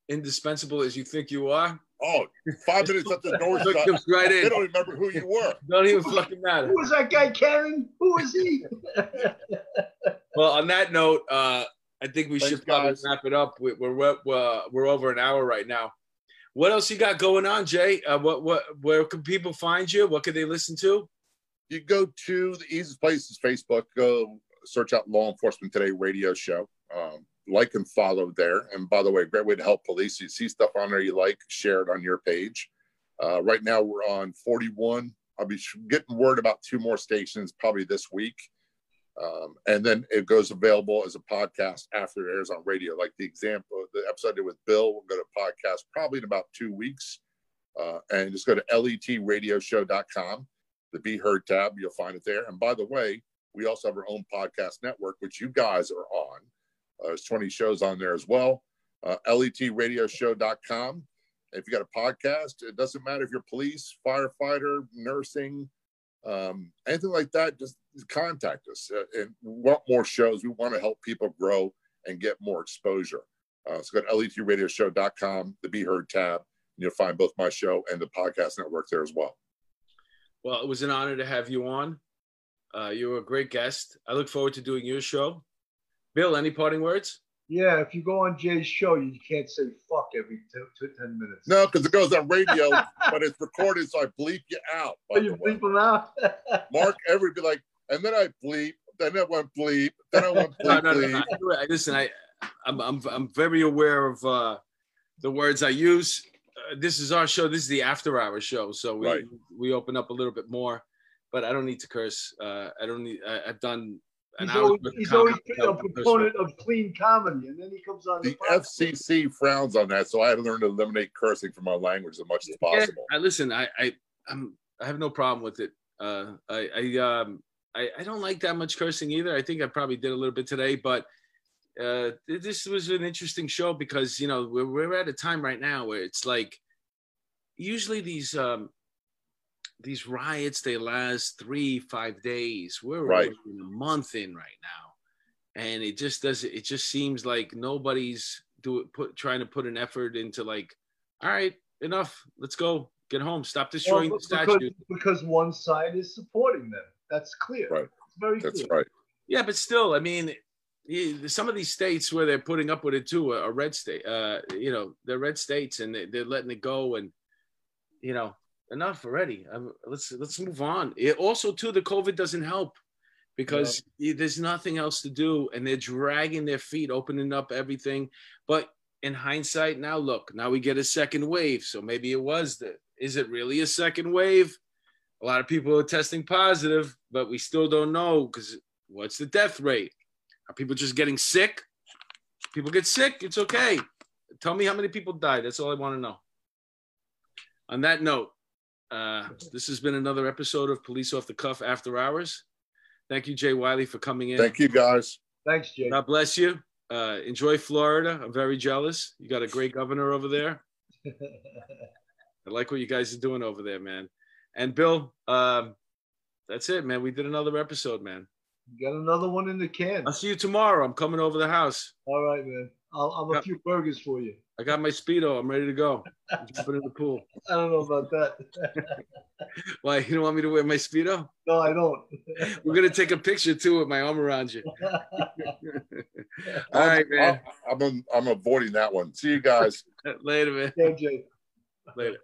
indispensable as you think you are, Oh, five minutes at the door, look shut, jumps right they in. don't remember who you were. Don't even fucking matter. who was that guy, Karen? Who was he? Well, on that note, uh, I think we Thanks, should probably guys. wrap it up. We- We're we're, we're, we're over an hour right now. What else you got going on, Jay? Uh, what what where can people find you? What can they listen to? You go to the easiest place is Facebook. Go search out Law Enforcement Today radio show. Um, like and follow there. And by the way, great way to help police. You see stuff on there you like, share it on your page. Uh, right now we're on 41. I'll be getting word about two more stations probably this week. Um, and then it goes available as a podcast after it airs on radio. Like the example, the episode I did with Bill, we'll go to podcast probably in about two weeks. Uh, and just go to letradioshow.com, the Be Heard tab. You'll find it there. And by the way, we also have our own podcast network, which you guys are on. Uh, there's 20 shows on there as well. Uh, letradioshow.com. If you got a podcast, it doesn't matter if you're police, firefighter, nursing, um, anything like that, just contact us. Uh, and want more shows. We want to help people grow and get more exposure. Uh, so go to letradioshow.com, the Be Heard tab, and you'll find both my show and the podcast network there as well. Well, it was an honor to have you on. Uh, you were a great guest. I look forward to doing your show. Bill, any parting words? yeah, if you go on Jay's show, you can't say fuck every t- t- 10 minutes. No, because it goes on radio, but it's recorded, so I bleep you out. by Are the you way. bleep them out? Mark every be like, and then I bleep, then I went bleep, then I went No, bleep, no, no. bleep. I, listen, I, I'm, I'm, I'm very aware of uh, the words I use. Uh, this is our show. This is the after hour show, so we Right. we open up a little bit more. But I don't need to curse. Uh, I don't need. I, I've done an He's hour. always, he's always a proponent of clean comedy, and then he comes on The podcast. FCC frowns on that, so I had to learn to eliminate cursing from my language as much as Yeah, possible. I listen. I, I, I'm. I have no problem with it. Uh, I, I, um, I, I don't like that much cursing either. I think I probably did a little bit today, but uh, this was an interesting show because you know we're, we're at a time right now where it's like usually these um, these riots they last three five days. We're Right. in a month in right now, and it just doesn't. It just seems like nobody's do put trying to put an effort into like, all right, enough. Let's go. Get home. Stop Well, destroying the because, statue. because one side is supporting them. That's clear. Right. It's very That's clear. right. Yeah, but still, I mean, some of these states where they're putting up with it too are are red state. Uh, you know, they're red states, and they, they're letting it go. And you know, enough already. Um let's let's move on. It, also, too, the COVID doesn't help because y- there's nothing else to do, and they're dragging their feet, opening up everything. But in hindsight, now look, now we get a second wave. So maybe it was the. Is it really a second wave? A lot of people are testing positive, but we still don't know because what's the death rate? Are people just getting sick? People get sick. It's okay. Tell me how many people died. That's all I want to know. On that note, uh, this has been another episode of Police Off the Cuff After Hours. Thank you, Jay Wiley, for coming in. Thank you, guys. Thanks, Jay. God bless you. Uh, enjoy Florida. I'm very jealous. You got a great governor over there. I like what you guys are doing over there, man. And Bill, um, that's it, man. We did another episode, man. Got another one in the can. I'll see you tomorrow. I'm coming over the house. All right, man. I'll, I'll have a few burgers for you. I got my speedo. I'm ready to go. I'm jumping in the pool. I don't know about that. Why? You don't want me to wear my speedo? no, I don't. We're gonna take a picture too with my arm around you. All right, man. I'm, I'm, I'm avoiding that one. See you guys. Later, man. yeah, Jay. Later.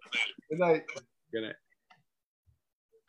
Good night. Good night.